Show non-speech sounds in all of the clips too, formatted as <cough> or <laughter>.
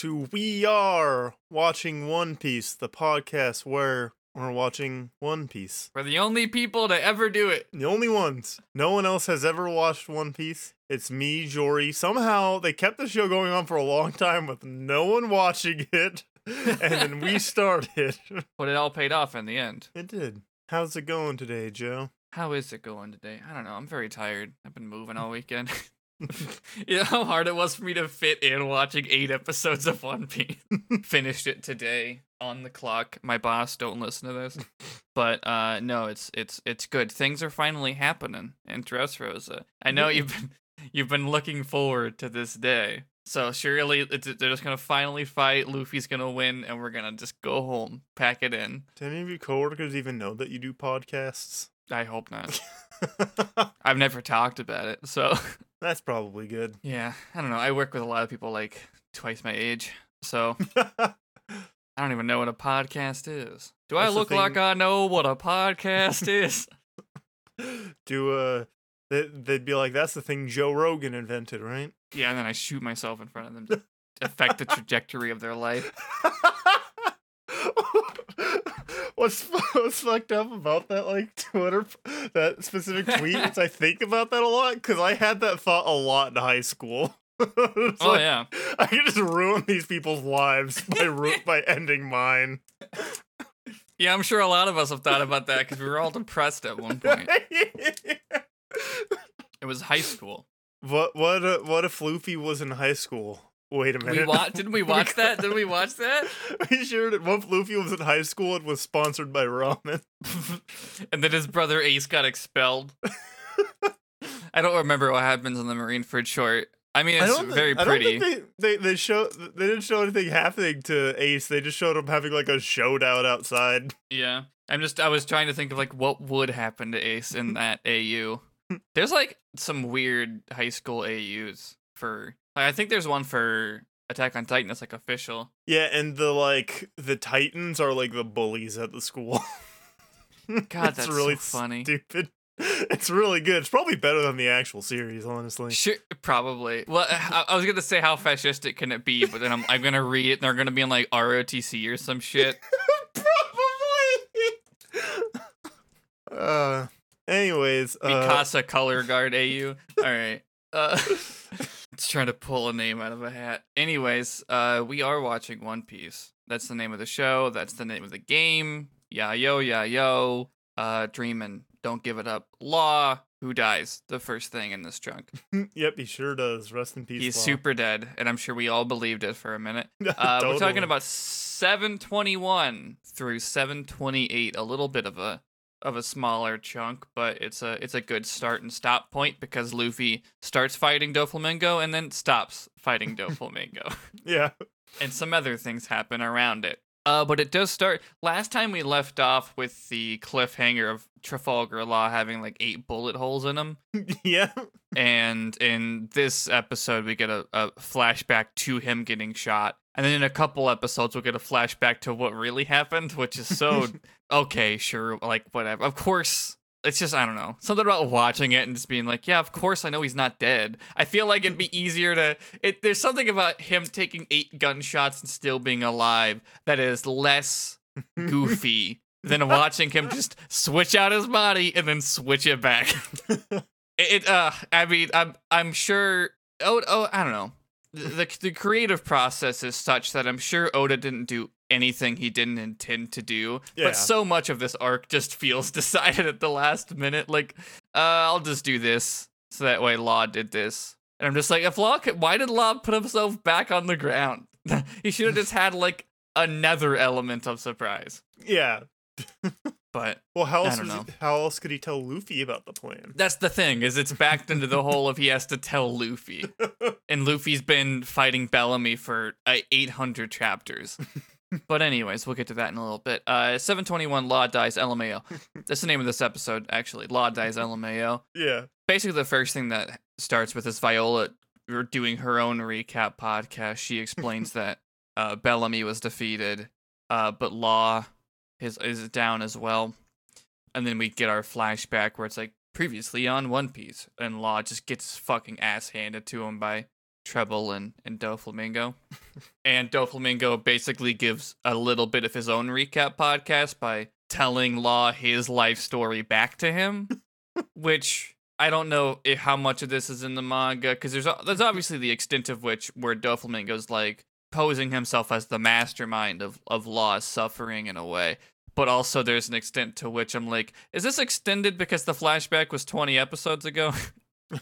to We Are Watching One Piece, the podcast where we're watching One Piece. We're the only people to ever do it. The only ones. No one else has ever watched One Piece. It's me, Jory. Somehow they kept the show going on for a long time with no one watching it. <laughs> and then we started. <laughs> But it all paid off in the end. It did. How's it going today, Joe? How is it going today? I don't know. I'm very tired. I've been moving all weekend. <laughs> <laughs> you know how hard it was for me to fit in watching eight episodes of One Piece. <laughs> Finished it today on the clock. My boss don't listen to this, but uh, no, it's it's it's good. Things are finally happening in Dressrosa. I know you've been you've been looking forward to this day. So surely it's, they're just gonna finally fight. Luffy's gonna win, and we're gonna just go home, pack it in. Do any of your coworkers even know that you do podcasts? I hope not. <laughs> I've never talked about it, so That's probably good. yeah, I don't know. I work with a lot of people like twice my age, so <laughs> I don't even know what a podcast is. Do I That's the look like I know what a podcast is? <laughs> do uh they, they'd be like that's the thing joe rogan invented right yeah, and then I shoot myself in front of them to <laughs> affect the trajectory of their life. What's <laughs> what's fucked up about that like <laughs> twitter that specific tweet is i think about that a lot because i had that thought a lot in high school <laughs> Oh like, yeah, i can just ruin these people's lives by ru- by ending mine yeah. I'm sure a lot of us have thought about that because we were all depressed at one point. It was high school. what what uh, what if luffy was in high school wait a minute We <laughs> wa- didn't we watch that? Didn't <laughs> we watch that? we sure did. What if Luffy was in high school and was sponsored by ramen? <laughs> and then his brother Ace got expelled. I don't remember what happens in the Marineford short. I mean, it's very I don't pretty. think they, they they show they didn't show anything happening to Ace. They just showed him having like a showdown outside. Yeah, I'm just I was trying to think of like what would happen to Ace in that AU. There's like some weird high school AUs for. Like, I think there's one for Attack on Titan that's like official. Yeah, and the like the Titans are like the bullies at the school. <laughs> God, that's really so funny. Stupid. <laughs> It's really good. It's probably better than the actual series, honestly. Sure, probably. Well, I, I was gonna say how fascistic can it be, but then I'm I'm gonna read it and they're gonna be in like ROTC or some shit. <laughs> probably. uh. Anyways, uh, Mikasa color guard AU. All right. Uh, trying to pull a name out of a hat. Anyways, uh, we are watching One Piece. That's the name of the show. That's the name of the game. Yeah, yo, yeah, yo. Uh, dreamin'. Don't give it up. Law. Who dies? The first thing in this chunk. <laughs> yep, he sure does. Rest in peace. He's Law. super dead, and I'm sure we all believed it for a minute. <laughs> Uh, We're talking about 721 through 728. A little bit of a of a smaller chunk, but it's a it's a good start and stop point because Luffy starts fighting Doflamingo and then stops fighting <laughs> Doflamingo, yeah. and some other things happen around it. Uh, but it does start. Last time we left off with the cliffhanger of Trafalgar Law having like eight bullet holes in him <laughs> yeah. and in this episode we get a, a flashback to him getting shot and then in a couple episodes we'll get a flashback to what really happened which is so <laughs> okay sure like whatever of course it's just i don't know something about watching it and just being like yeah of course i know he's not dead. I feel like it'd be easier to it there's something about him taking eight gunshots and still being alive that is less <laughs> goofy than watching him just switch out his body and then switch it back. <laughs> It uh i mean i'm i'm sure oh oh i don't know the the creative process is such that i'm sure oda didn't do anything he didn't intend to do Yeah. but so much of this arc just feels <laughs> decided at the last minute like uh i'll just do this so that way law did this and i'm just like if law could, why did law put himself back on the ground <laughs> he should have just had like another element of surprise yeah. <laughs> but Well, how else he- how else could he tell Luffy about the plan? That's the thing, is it's backed into the hole of he has to tell Luffy. <laughs> And Luffy's been fighting Bellamy for uh, 800 chapters. <laughs> But anyways, we'll get to that in a little bit. Uh, 721 Law dies LMAO. That's the name of this episode, actually. Law dies LMAO. yeah. Basically, the first thing that starts with is Viola doing her own recap podcast. She explains <laughs> that uh, Bellamy was defeated, uh, but Law is is down as well. And then we get our flashback where it's like previously on One Piece, and Law just gets his fucking ass handed to him by Treble and and Doflamingo, <laughs> and Doflamingo basically gives a little bit of his own recap podcast by telling Law his life story back to him, <laughs> which I don't know if, how much of this is in the manga because there's there's obviously the extent of which where Doflamingo's like posing himself as the mastermind of of Law's suffering in a way. But also, there's an extent to which I'm like, is this extended because the flashback was 20 episodes ago? <laughs>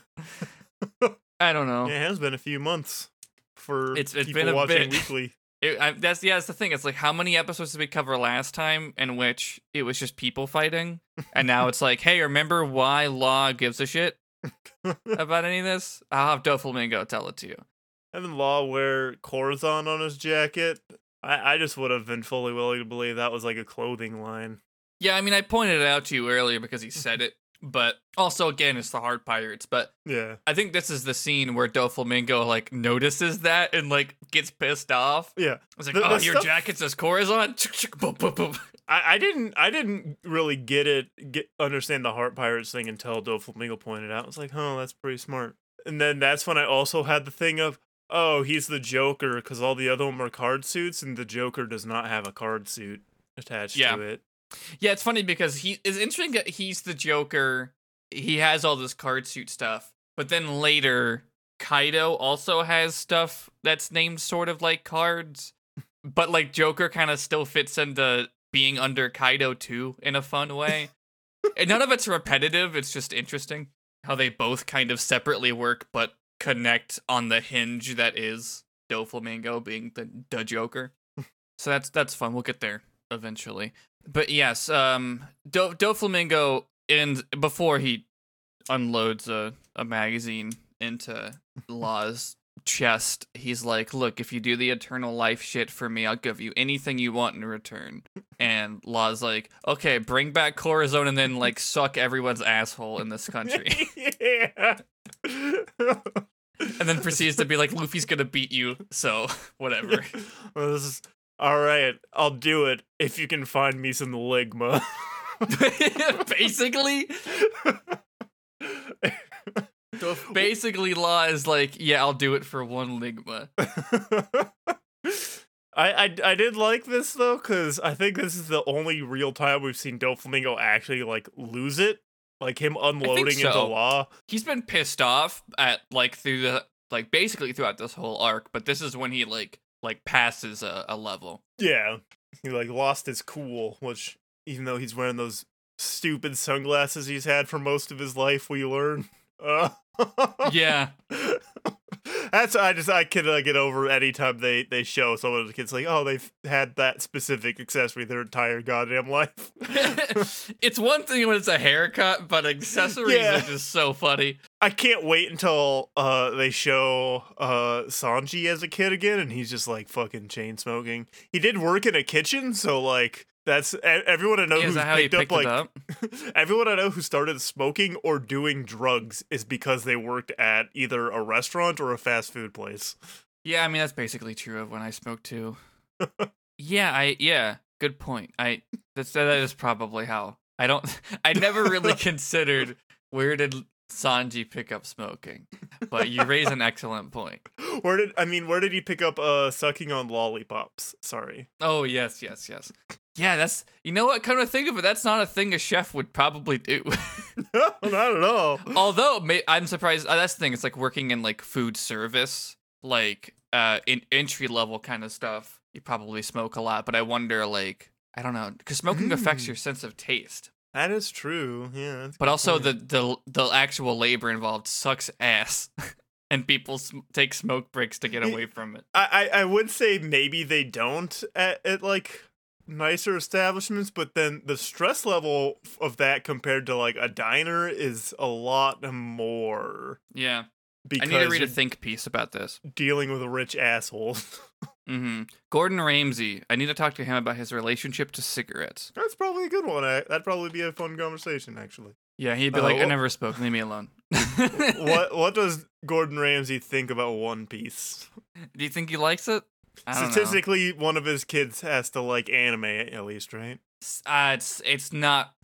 I don't know. It has been a few months for It's- it's people been a watching bit. weekly. <laughs> It, I, that's yeah, that's the thing. It's like how many episodes did we cover last time in which it was just people fighting, and now it's like, hey, remember why Law gives a shit <laughs> about any of this? I'll have Doflamingo tell it to you. Having Law wear Corazon on his jacket, I, I just would have been fully willing to believe that was like a clothing line. Yeah, I mean, I pointed it out to you earlier because he said <laughs> it, but also again, it's the Heart Pirates. But Yeah. I think this is the scene where Doflamingo like notices that and like gets pissed off. Yeah. It's like, The- oh, the your stuff- jacket says Corazon. I, I didn't I didn't really get it get understand the Heart Pirates thing until Doflamingo pointed out. I was like, oh, that's pretty smart. And then that's when I also had the thing of, oh, he's the Joker because all the other them are card suits, and the Joker does not have a card suit attached Yeah. to it. Yeah, it's funny because he is interesting that he's the Joker. He has all this card suit stuff, but then later Kaido also has stuff that's named sort of like cards, but like Joker kind of still fits into being under Kaido too in a fun way. and none of it's repetitive. It's just interesting how they both kind of separately work, but connect on the hinge that is Doflamingo being the the Joker. <laughs> so that's that's fun. We'll get there eventually. But yes, um, Do- Doflamingo, in before he unloads a, a magazine into <laughs> Law's chest, he's like, "Look, if you do the eternal life shit for me, I'll give you anything you want in return." And Law's like, "Okay, bring back Corazon and then like suck everyone's asshole in this country." <laughs> yeah. And then proceeds to be like, "Luffy's gonna beat you, so <laughs> whatever." well, this is all right. I'll do it if you can find me some ligma. <laughs> Basically, so <laughs> basically, Law is like, "Yeah, I'll do it for one ligma." I, I I did like this though because I think this is the only real time we've seen Doflamingo actually like lose it, like him unloading into so. law. he's been pissed off at like through the like basically throughout this whole arc, but this is when he like like passes a, a level. Yeah, he like lost his cool, which even though he's wearing those stupid sunglasses he's had for most of his life, we learn. Uh, <laughs> Yeah. <laughs> That's I just I can uh, get over anytime they they show some of the kids like oh they've had that specific accessory their entire goddamn life. <laughs> it's one thing when it's a haircut, but accessories Yeah. are just so funny. I can't wait until uh they show uh Sanji as a kid again and he's just like fucking chain smoking. He did work in a kitchen, so like that's everyone I know who's picked up like up? <laughs> everyone I know who started smoking or doing drugs is because they worked at either a restaurant or a fast food place. Yeah, I mean that's basically true of when I smoke too. <laughs> yeah, I yeah, good point. I that's that is probably how. I don't <laughs> I never really considered where did Sanji pick up smoking. But you raise an excellent point. Where did I mean where did he pick up uh sucking on lollipops? Sorry. Oh, yes, yes, yes. Yeah, that's you know what, come to think of it, that's not a thing a chef would probably do. <laughs> no, not at all. Although I'm surprised. Uh, that's the thing. It's like working in like food service, like uh, in entry level kind of stuff. You probably smoke a lot, but I wonder, like, I don't know, because smoking affects Mm. your sense of taste. That is true. Yeah. But also point. the the the actual labor involved sucks ass, <laughs> and people sm- take smoke breaks to get away from it. I, I I would say maybe they don't at, at like nicer establishments, but then the stress level of that compared to like a diner is a lot more Yeah, I because need to read a think piece about this. dealing with a rich assholes. <laughs> hmm Gordon Ramsay. I need to talk to him about his relationship to cigarettes. That's probably a good one. I, that'd probably be a fun conversation, actually. Yeah, he'd be Uh, like, "I wh- never spoke. Leave me alone." <laughs> what What does Gordon Ramsay think about One Piece? Do you think he likes it? Don't know. Statistically, one of his kids has to like anime at least, right? Uh, it's it's not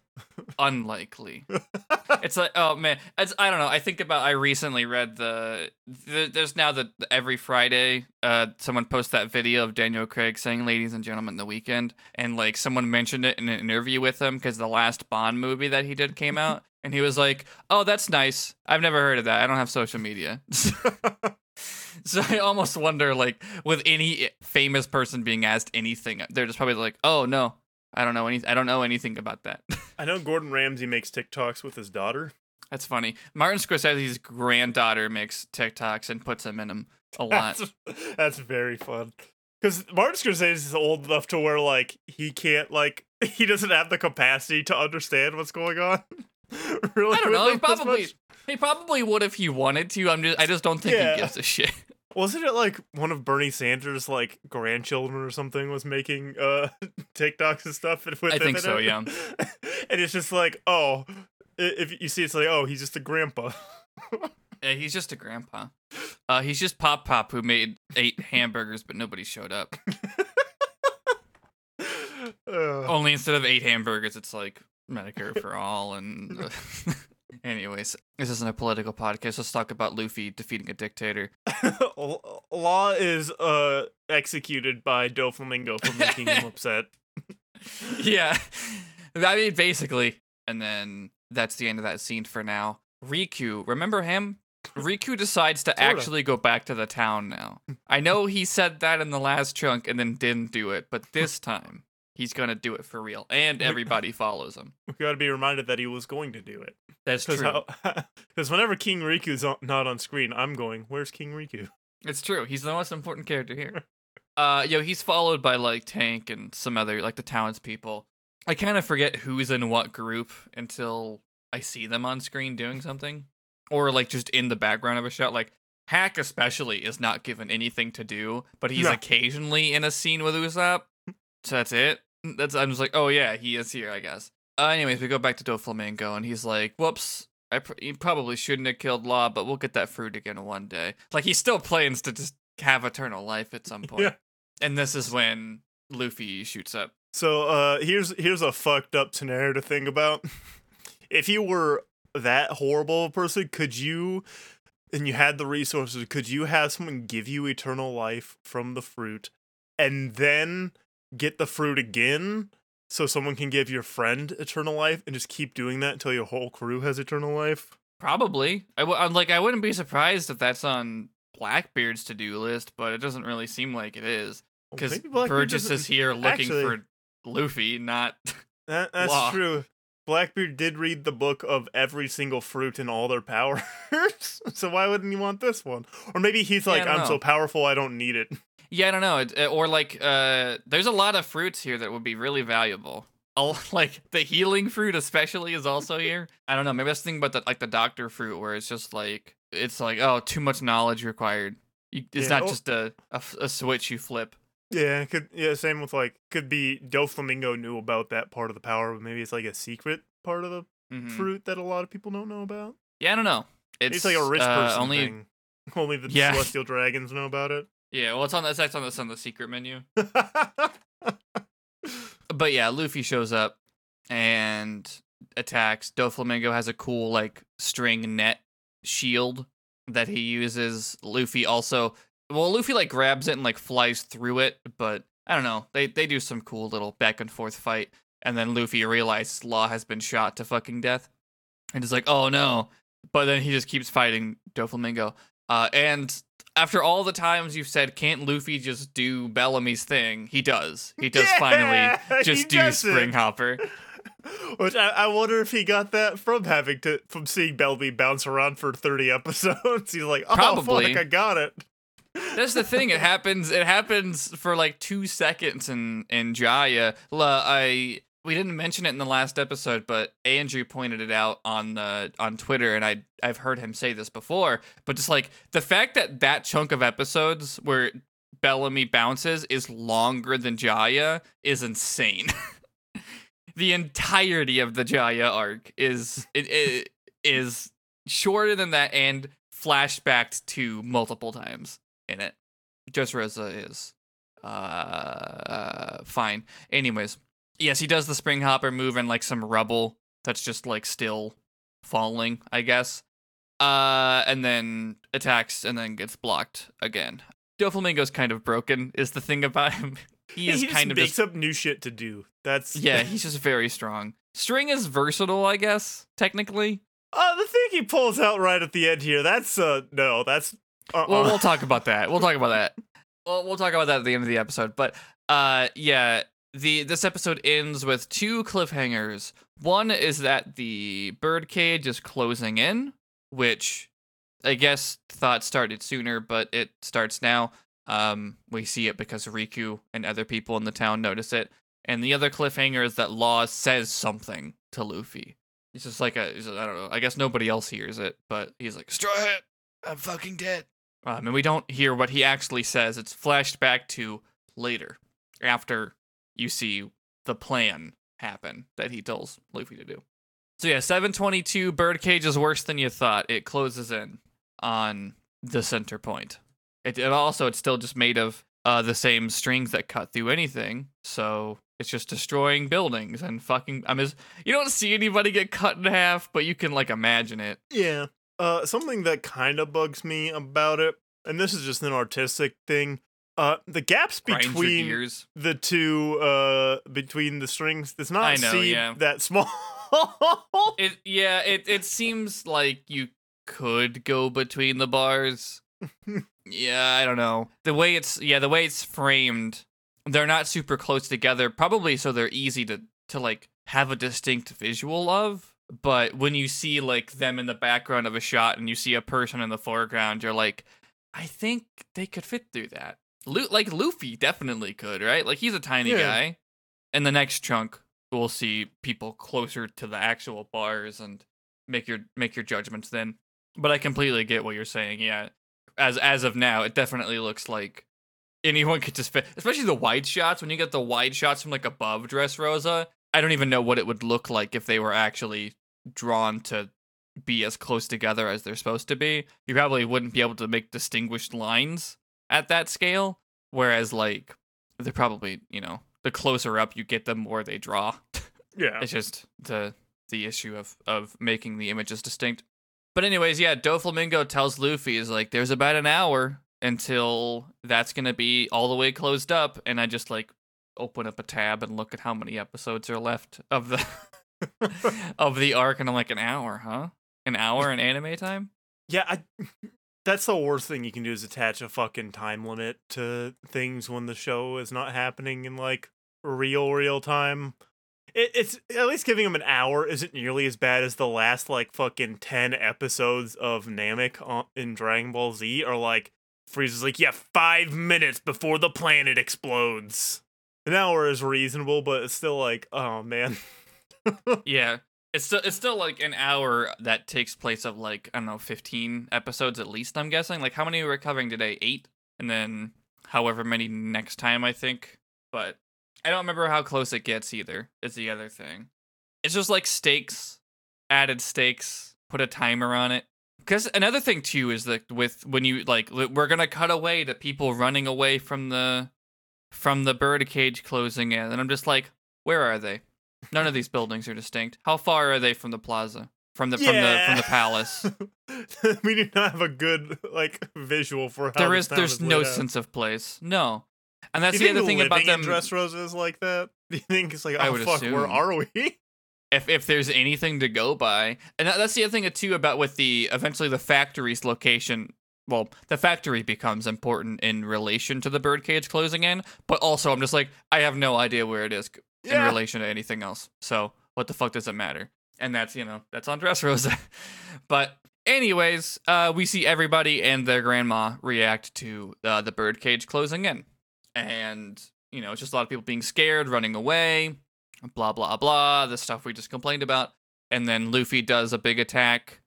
unlikely. <laughs> it's like oh man, it's I don't know. I think about I recently read the, the there's now the, the every Friday uh someone posts that video of Daniel Craig saying "Ladies and gentlemen, the weekend," and like someone mentioned it in an interview with him because the last Bond movie that he did came out, <laughs> and he was like, "Oh, that's nice. I've never heard of that. I don't have social media." <laughs> So I almost wonder, like, with any famous person being asked anything, they're just probably like, "Oh no, I don't know any. I don't know anything about that." <laughs> I know Gordon Ramsay makes TikToks with his daughter. That's funny. Martin Scorsese's granddaughter makes TikToks and puts them in them a <laughs> lot. That's, that's very fun. Because Martin Scorsese is old enough to where like he can't like <laughs> he doesn't have the capacity to understand what's going on. really, I don't know. He probably he probably would if he wanted to. I'm just I just don't think Yeah. he gives a shit. Wasn't it like one of Bernie Sanders' like grandchildren or something was making uh <laughs> TikToks and stuff? <laughs> With I think in so, it? yeah. <laughs> and it's just like, oh, if you see, it's like, oh, he's just a grandpa. Yeah, he's just a grandpa. Uh, he's just Pop Pop who made eight hamburgers, but nobody showed up. Uh, Only instead of eight hamburgers, it's like Medicare for all. And uh, anyways, this isn't a political podcast. Let's talk about Luffy defeating a dictator. <laughs> Law is uh executed by Doflamingo for making him <laughs> upset. <laughs> yeah, I mean basically, and then that's the end of that scene for now. Riku, remember him? Riku decides to actually go back to the town now. I know he said that in the last chunk and then didn't do it, but this time he's gonna do it for real, and everybody follows him. <laughs> We got to be reminded that he was going to do it. That's true. Because <laughs> whenever King Riku's on, not on screen, I'm going, "Where's King Riku?" It's true. He's the most important character here. <laughs> Uh, yo, he's followed by like Tank and some other like the townspeople. I kind of forget who's in what group until I see them on screen doing something, or like just in the background of a shot. Like Hack especially is not given anything to do, but he's No. occasionally in a scene with Usopp. So that's it. That's I'm just like, oh yeah, he is here, I guess. Uh, anyways, we go back to Doflamingo, and he's like, "Whoops, I pr- you probably shouldn't have killed Law, but we'll get that fruit again one day." Like he still plans to just have eternal life at some <laughs> point. Yeah. And this is when Luffy shoots up. So uh here's here's a fucked up scenario to think about. <laughs> if you were that horrible of a person, could you and you had the resources, could you have someone give you eternal life from the fruit and then get the fruit again so someone can give your friend eternal life and just keep doing that until your whole crew has eternal life? Probably. I w- I'm like I wouldn't be surprised if that's on Blackbeard's to-do list, but it doesn't really seem like it is because Burgess is here looking actually- for Luffy, not. <laughs> That, that's Law. true. Blackbeard did read the book of every single fruit and all their powers. <laughs> so why wouldn't he want this one? Or maybe he's Yeah, like, I'm know. so powerful I don't need it. Yeah, I don't know. It, or like, uh, there's a lot of fruits here that would be really valuable. All, <laughs> like the healing fruit, especially, is also <laughs> here. I don't know. Maybe that's the thing about the like the doctor fruit, where it's just like it's like oh, too much knowledge required. You, it's Yeah, not oh- just a switch you flip. Yeah, could yeah, same with like could be Doflamingo knew about that part of the power, but maybe it's like a secret part of the Mhm. fruit that a lot of people don't know about. Yeah, I don't know. It's, It's, like a rich uh, person only. thing. <laughs> Only the Yeah. celestial dragons know about it. Yeah, well, it's on the that's on the, on the secret menu. <laughs> But yeah, Luffy shows up and attacks. Doflamingo has a cool like string net shield that he uses. Luffy also well, Luffy like grabs it and like flies through it, but I don't know. They they do some cool little back and forth fight, and then Luffy realizes Law has been shot to fucking death, and is like, oh no. But then he just keeps fighting Doflamingo. Uh, and after all the times you've said, can't Luffy just do Bellamy's thing? He does. He does <laughs> Yeah, finally just do does it. Spring Hopper. <laughs> Which I, I wonder if he got that from having to from seeing Bellamy bounce around for thirty <laughs> episodes. He's like, oh Probably. fuck, I got it. That's the thing. It happens. It happens for like two seconds in in Jaya. La, I we didn't mention it in the last episode, but Andrew pointed it out on uh, on Twitter, and I I've heard him say this before. But just like the fact that that chunk of episodes where Bellamy bounces is longer than Jaya is insane. <laughs> the entirety of the Jaya arc is it, it is shorter than that and flashbacked to multiple times in it. Dressrosa is uh fine. Anyways, yes, he does the spring hopper move and like some rubble that's just like still falling, I guess. Uh, and then attacks and then gets blocked again. Doflamingo's kind of broken, is the thing about him. <laughs> He is he just kind of makes just, up new shit to do. That's yeah, <laughs> he's just very strong. String is versatile, I guess, technically. Uh, the thing he pulls out right at the end here. That's uh no, that's uh Well, we'll talk about that. We'll talk about <laughs> that. Well, we'll talk about that at the end of the episode. But uh, yeah, the this episode ends with two cliffhangers. One is that the birdcage is closing in, which I guess thought started sooner, but it starts now. Um, we see it because Riku and other people in the town notice it. And the other cliffhanger is that Law says something to Luffy. He's just like a, I don't know. I guess nobody else hears it, but he's like, "Straw Hat, I'm fucking dead." Um, and we don't hear what he actually says. It's flashed back to later, after you see the plan happen that he tells Luffy to do. So yeah, 722 birdcage is worse than you thought. It closes in on the center point. It, and also it's still just made of uh, the same strings that cut through anything. So it's just destroying buildings and fucking. I mean, you don't see anybody get cut in half, but you can like imagine it. Yeah. Uh, something that kind of bugs me about it, and this is just an artistic thing. Uh, the gaps between the two, uh, between the strings does not know, seem yeah. that small. <laughs> It yeah, it it seems like you could go between the bars. yeah, I don't know. The way it's yeah, the way it's framed, they're not super close together, probably so they're easy to to like have a distinct visual of. But when you see like them in the background of a shot and you see a person in the foreground, you're like, I think they could fit through that. Lu- like Luffy definitely could, right? Like he's a tiny Yeah. guy. And the next chunk, we'll see people closer to the actual bars and make your make your judgments then. But I completely get what you're saying. Yeah, as as of now, it definitely looks like anyone <laughs> could just fit. Especially the wide shots. When you get the wide shots from like above Dressrosa, I don't even know what it would look like if they were actually drawn to be as close together as they're supposed to be. You probably wouldn't be able to make distinguished lines at that scale. Whereas like they're probably you know the closer up you get, the more they draw. <laughs> yeah. It's just the the issue of of making the images distinct. But anyways, yeah, Doflamingo tells Luffy is like there's about an hour until that's gonna be all the way closed up, and I just like open up a tab and look at how many episodes are left of the <laughs> <laughs> of the arc, and I'm like an hour, huh? An hour in anime time? Yeah, I, that's the worst thing you can do is attach a fucking time limit to things when the show is not happening in like real real time. It, it's at least giving them an hour isn't nearly as bad as the last like fucking ten episodes of Namek in Dragon Ball Z are like Frieza's like yeah five minutes before the planet explodes. An hour is reasonable, but it's still like oh man. <laughs> Yeah. It's still it's still like an hour that takes place of like I don't know, fifteen episodes at least. I'm guessing. Like how many we're covering today? Eight, and then however many next time. I think, but I don't remember how close it gets either. Is the other thing. It's just like stakes, added stakes. Put a timer on it. Because another thing too is that with when you like we're gonna cut away to people running away from the from the birdcage closing in, and I'm just like, where are they? None of these buildings are distinct. How far are they from the plaza? From the from the from the palace? <laughs> we do not have a good like visual for how There the is there's laid no out. sense of place. No. And that's the other thing about them. Dress roses like that? Do <laughs> you think it's like, I oh would fuck, where are we? <laughs> if if there's anything to go by, and that's the other thing too about with the eventually the factory's location. Well, the factory becomes important in relation to the birdcage closing in, but also I'm just like I have no idea where it is in relation to anything else. So what the fuck does it matter? And that's you know that's on Dressrosa. <laughs> but anyways, uh, we see everybody and their grandma react to uh, the birdcage closing in, and you know it's just a lot of people being scared, running away, blah blah blah. The stuff we just complained about, and then Luffy does a big attack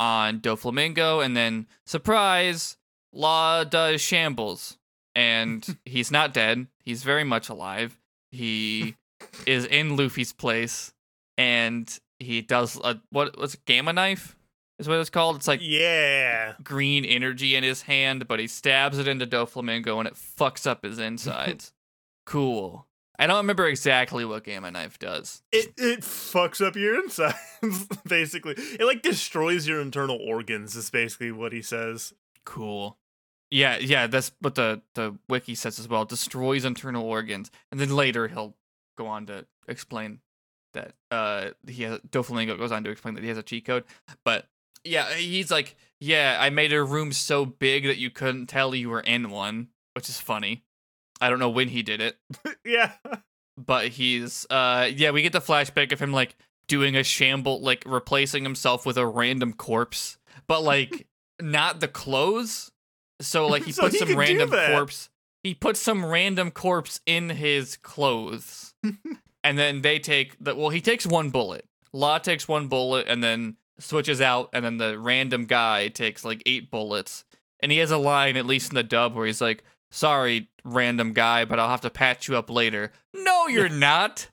on Doflamingo, and then surprise, Law does shambles, and <laughs> he's not dead. He's very much alive. He <laughs> is in Luffy's place, and he does a what was gamma knife is what it's called. It's like yeah. green energy in his hand, but he stabs it into Doflamingo and it fucks up his insides. <laughs> cool. I don't remember exactly what Gamma Knife does. It it fucks up your insides, <laughs> basically. It like destroys your internal organs. Is basically what he says. Cool. Yeah, yeah, that's what the the wiki says as well. Destroys internal organs, and then later he'll go on to explain that uh he has Doflamingo goes on to explain that he has a cheat code. But yeah, he's like, yeah, I made a room so big that you couldn't tell you were in one, which is funny. I don't know when he did it, <laughs> yeah. but he's uh yeah, we get the flashback of him like doing a shamble like replacing himself with a random corpse, but like <laughs> not the clothes. So like he So puts he some random corpse. He puts some random corpse in his clothes. <laughs> and then they take the well, he takes one bullet. Law takes one bullet and then switches out, and then the random guy takes like eight bullets. And he has a line, at least in the dub, where he's like, Sorry, random guy, but I'll have to patch you up later. No, you're <laughs> not.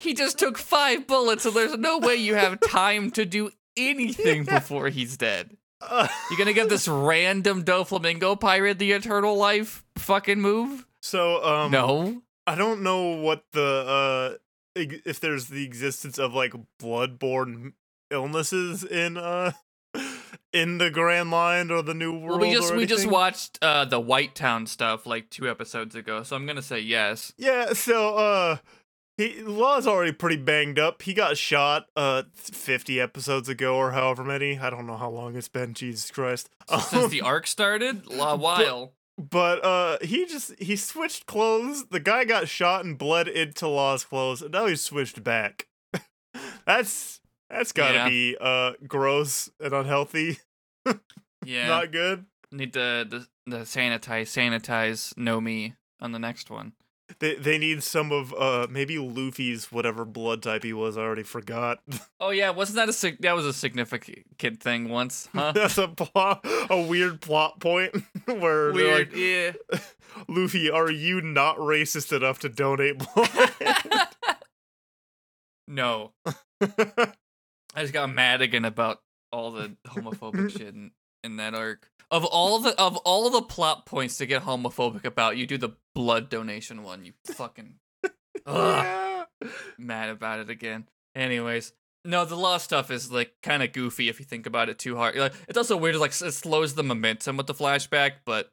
he just took five bullets, so there's no way you have time to do anything <laughs> Yeah. before he's dead. Uh, You're gonna give this <laughs> random Doflamingo pirate the eternal life fucking move? so um, no. I don't know what the uh if there's the existence of like bloodborne illnesses in uh in the Grand Line or the New World. Well, we just we just watched uh the White Town stuff like two episodes ago, so I'm gonna say yes. Yeah, so uh he Law's already pretty banged up. He got shot uh 50 episodes ago or however many. I don't know how long it's been, Jesus Christ. Since the arc started, a <laughs> while. but uh he just he switched clothes. The guy got shot and bled into Law's clothes, and now he's switched back. <laughs> that's that's gotta Yeah. be uh gross and unhealthy. <laughs> Yeah, Not good. need to the, the sanitize sanitize no me on the next one. They they need some of uh maybe Luffy's whatever blood type he was. I already forgot. <laughs> Oh yeah, wasn't that a sig- that was a significant thing once, huh? <laughs> That's a plot, a weird plot point where Weird, like, yeah. Luffy, are you not racist enough to donate blood? no, I just got mad again about all the homophobic <laughs> shit in, in that arc. Of all the of all the plot points to get homophobic about, you do the blood donation one. You fucking <laughs> Ugh, mad about it again. Anyways, no, the law stuff is like kind of goofy if you think about it too hard. Like, it's also weird, like it slows the momentum with the flashback, but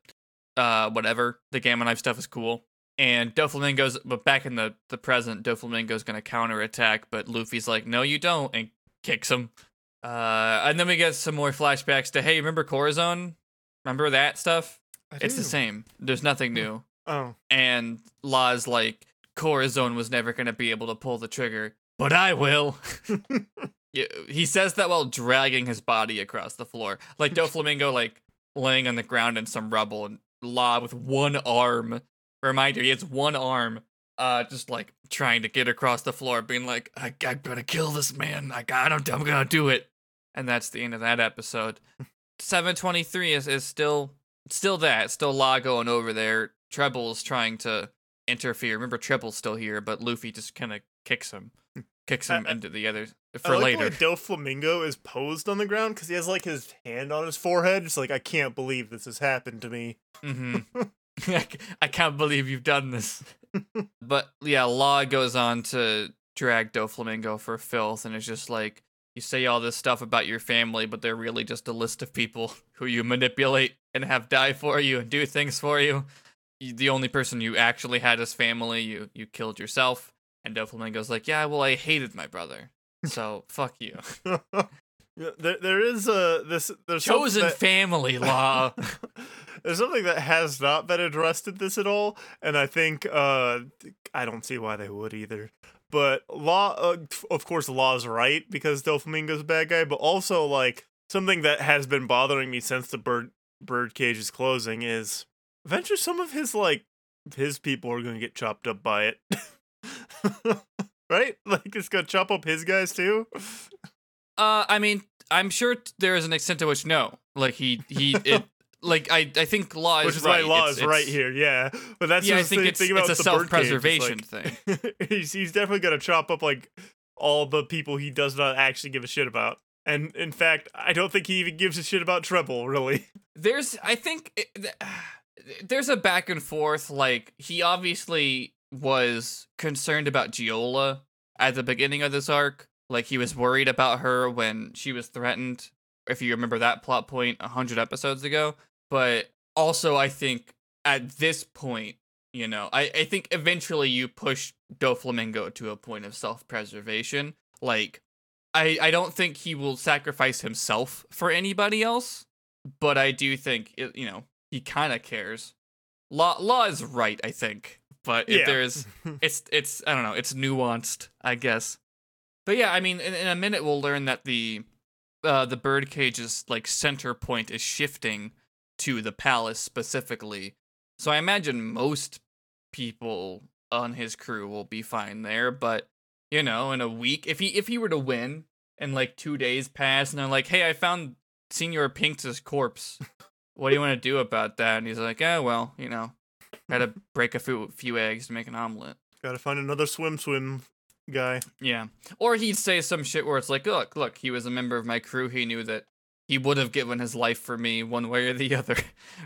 uh, whatever. The Gamma Knife stuff is cool. And Doflamingo's, but back in the the present, Doflamingo's gonna counterattack, but Luffy's like, no, you don't, and kicks him. Uh, and then we get some more flashbacks to, hey, remember Corazon? Remember that stuff? It's the same. There's nothing new. Oh, And Law's like, Corazon was never gonna be able to pull the trigger, but I will. <laughs> He says that while dragging his body across the floor, like Doflamingo, <laughs> like laying on the ground in some rubble, and Law with one arm. Reminder, he has one arm, uh, just like trying to get across the floor, being like, "I, I gotta kill this man. I got him. I'm gonna do it." And that's the end of that episode. Seven twenty three is is still still that still Law going over there. Treble's trying to interfere. Remember, Treble's still here, but Luffy just kind of kicks him, kicks him I- I- into the other I for like later. The way Doflamingo is posed on the ground because he has like his hand on his forehead. It's like I can't believe this has happened to me. Mm-hmm. <laughs> <laughs> I can't believe you've done this. <laughs> but yeah, Law goes on to drag Doflamingo for filth, and it's just like you say all this stuff about your family, but they're really just a list of people <laughs> who you manipulate and have die for you and do things for you. the only person you actually had as family, you you killed yourself. And Doflamingo's like, yeah, well, I hated my brother, so fuck you. <laughs> There, there is a this there's Chosen that- family <laughs> law. There's something that has not been addressed in this at all, and I think uh, I don't see why they would either. But law, uh, of course, law's right because Doflamingo's a bad guy, but also like something that has been bothering me since the bird bird cage is closing is eventually some of his like his people are going to get chopped up by it, <laughs> right? Like it's going to chop up his guys too. Uh, I mean, I'm sure there is an extent to which no, like he he it <laughs> like I I think law is Which is right. why law It's- is right here, yeah. But that's Yeah, I think the it's thing about it's a the birdcage, self-preservation like- thing. <laughs> he's he's definitely gonna chop up like all the people he does not actually give a shit about. And in fact, I don't think he even gives a shit about Treble, really. <laughs> There's I think it, th- <sighs> there's a back and forth. Like he obviously was concerned about Giola at the beginning of this arc. Like he was worried about her when she was threatened. If you remember that plot point a hundred episodes ago, but also I think at this point, you know, I, I think eventually you push Doflamingo to a point of self preservation. Like I I don't think he will sacrifice himself for anybody else, but I do think it, you know he kind of cares. Law law is right, I think, but if Yeah. there's <laughs> it's it's I don't know, it's nuanced, I guess. But yeah, I mean, in, in a minute we'll learn that the uh, the birdcage's like center point is shifting to the palace specifically. So I imagine most people on his crew will be fine there, but you know, in a week, if he if he were to win and like two days pass and they're like, "Hey, I found Señor Pink's corpse. What do you want to do about that?" And he's like, "Oh well, you know, to break a few few eggs to make an omelet." Gotta find another swim swim guy. Yeah. Or he'd say some shit where it's like, look, look, he was a member of my crew. He knew that he would have given his life for me one way or the <laughs> other,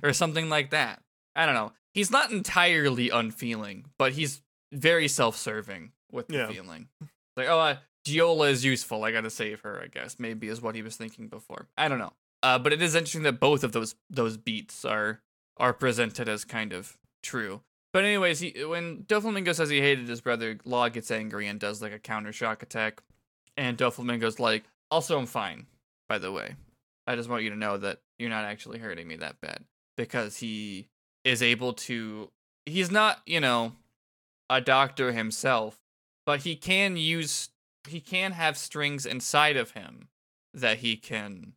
or something like that. I don't know. He's not entirely unfeeling, but he's very self serving with the Yeah. feeling. Like, oh, uh, Giola is useful. I gotta save her, I guess. Maybe is what he was thinking before. I don't know. Uh, but it is interesting that both of those those beats are are presented as kind of true. But anyways, he, when Doflamingo says he hated his brother, Law gets angry and does like a counter shock attack. And Doflamingo's like, also I'm fine, by the way. I just want you to know that you're not actually hurting me that bad. Because he is able to he's not, you know, a doctor himself, but he can use he can have strings inside of him that he can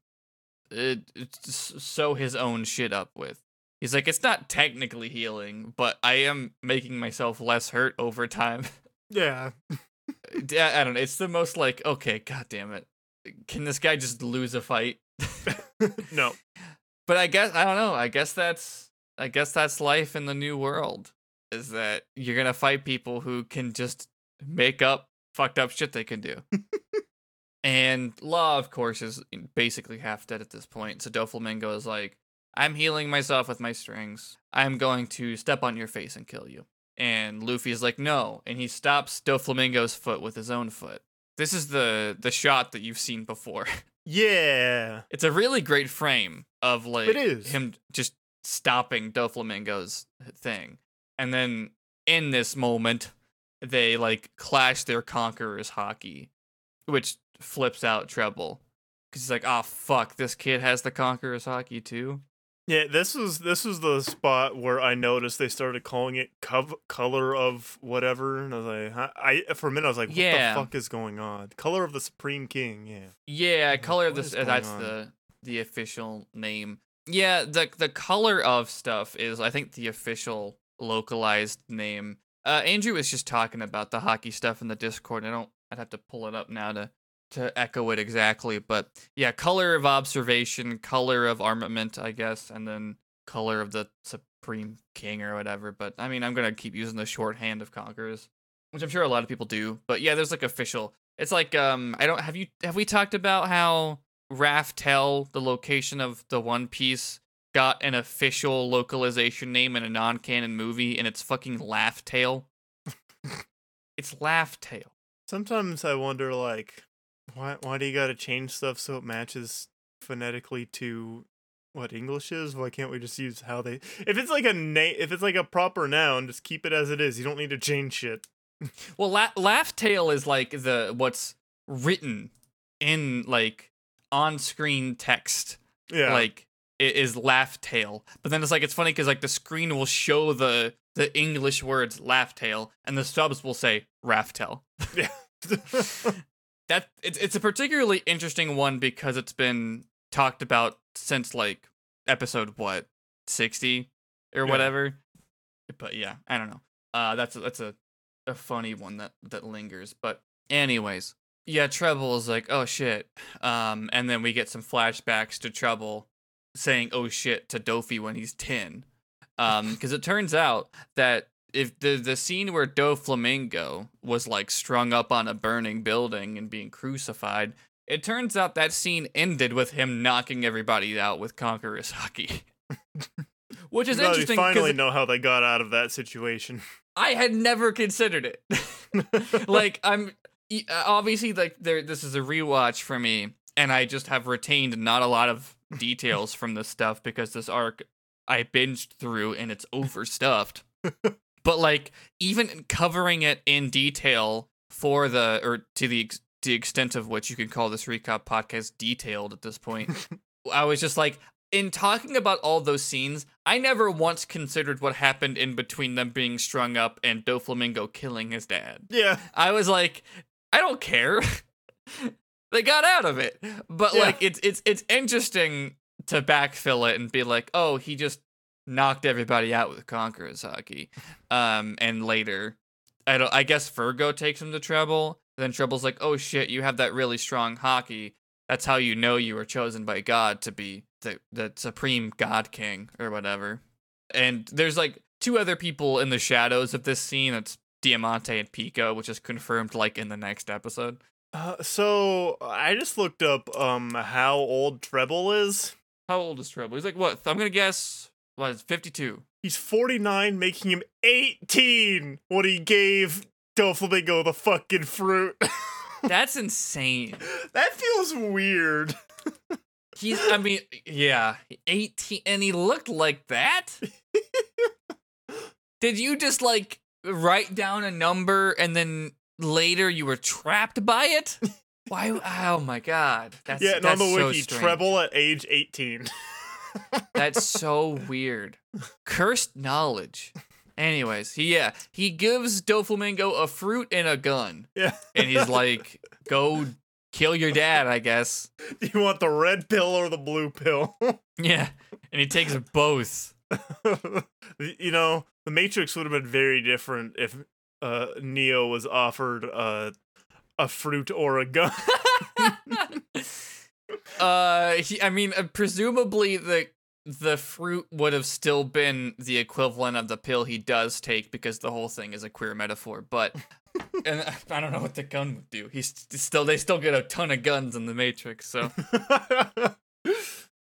uh, sew his own shit up with. He's like, it's not technically healing, but I am making myself less hurt over time. <laughs> Yeah. I don't know. It's the most like, okay, god damn it. Can this guy just lose a fight? <laughs> <laughs> no. but I guess I don't know. I guess that's I guess that's life in the new world. Is that you're gonna fight people who can just make up fucked up shit they can do. and Law, of course, is basically half dead at this point. So Doflamingo is like, I'm healing myself with my strings. I'm going to step on your face and kill you. And Luffy is like, no, and he stops Doflamingo's foot with his own foot. This is the the shot that you've seen before. <laughs> Yeah. It's a really great frame of like It is. him just stopping Doflamingo's thing. And then in this moment, they like clash their conquerors haki, which flips out Treble. Cause he's like, oh fuck, this kid has the conquerors haki too. Yeah, this was this was the spot where I noticed they started calling it cov- color of whatever, and I was like, huh? I for a minute I was like, what Yeah. the fuck is going on? Color of the Supreme King, yeah. Yeah, like, color of what this—that's on? the the official name. Yeah, the the color of stuff is I think the official localized name. Uh Andrew was just talking about the haki stuff in the Discord. I don't I'd have to pull it up now to to echo it exactly, but yeah, color of observation, color of armament, I guess, and then color of the supreme king or whatever. But I mean, I'm to keep using the shorthand of conquerors, which I'm sure a lot of people do. But yeah, there's like official it's like um I don't have you have we talked about how Raftel, the location of the One Piece, got an official localization name in a non-canon movie and it's fucking Laugh Tale. it's Laugh Tale. Sometimes I wonder like why why do you got to change stuff so it matches phonetically to what English is? Why can't we just use how they If it's like a name if it's like a proper noun, just keep it as it is. You don't need to change shit. <laughs> Well, La- Laugh Tale is like the what's written in like on-screen text. Yeah. Like it is Laugh Tale. But then it's like it's funny because like the screen will show the the English words Laugh Tale and the subs will say Raftel. yeah. <laughs> <laughs> that it's it's a particularly interesting one because it's been talked about since like episode what 60 or Yeah. whatever? But yeah i don't know. Uh that's a, that's a a funny one that that lingers. But anyways yeah treble is like oh shit. Um and then we get some flashbacks to treble saying oh shit to Doffy when he's 10 um because it turns out that if the the scene where Doflamingo was like strung up on a burning building and being crucified, it turns out that scene ended with him knocking everybody out with Conqueror's haki. <laughs> which is No, you interesting finally know how they got out of that situation. <laughs> I had never considered it. <laughs> like I'm uh, obviously like there this is a rewatch for me and I just have retained not a lot of details from this stuff because this arc I binged through and it's overstuffed. But like even covering it in detail for the or to the the extent of which you can call this recap podcast detailed at this point. <laughs> I was just like in talking about all those scenes, I never once considered what happened in between them being strung up and Doflamingo killing his dad. yeah. I was like, I don't care. <laughs> they got out of it. But Yeah. like it's it's it's interesting to backfill it and be like, "Oh, he just knocked everybody out with Conqueror's haki." Um and later I don't I guess Vergo takes him to Trebol. Then Trebol's like, "Oh shit, you have that really strong haki. That's how you know you were chosen by God to be the the supreme God king or whatever." And there's like two other people in the shadows of this scene. It's Diamante and Pica, which is confirmed like in the next episode. Uh, so I just looked up um how old Trebol is. How old is Trebol? He's like what? I'm gonna guess what is 52. He's 49, making him 18 when he gave Doflamingo the fucking fruit. <laughs> That's insane. that feels weird. <laughs> He's I mean, yeah, 18 and he looked like that? <laughs> Did you just like write down a number and then later you were trapped by it? Why oh my god. That's yeah, and that's on the so wiki, strange. Trebol at age 18. That's so weird. Cursed knowledge. Anyways, he yeah, he gives Doflamingo a fruit and a gun. yeah. And he's like, go kill your dad, I guess. Do <laughs> you want the red pill or the blue pill? <laughs> Yeah. And he takes both. <laughs> you know, the Matrix would have been very different if uh, Neo was offered uh, a fruit or a gun. Uh he, I mean uh, presumably the the fruit would have still been the equivalent of the pill he does take because the whole thing is a queer metaphor, but <laughs> and I don't know what the gun would do. He's still they still get a ton of guns in the Matrix, so <laughs>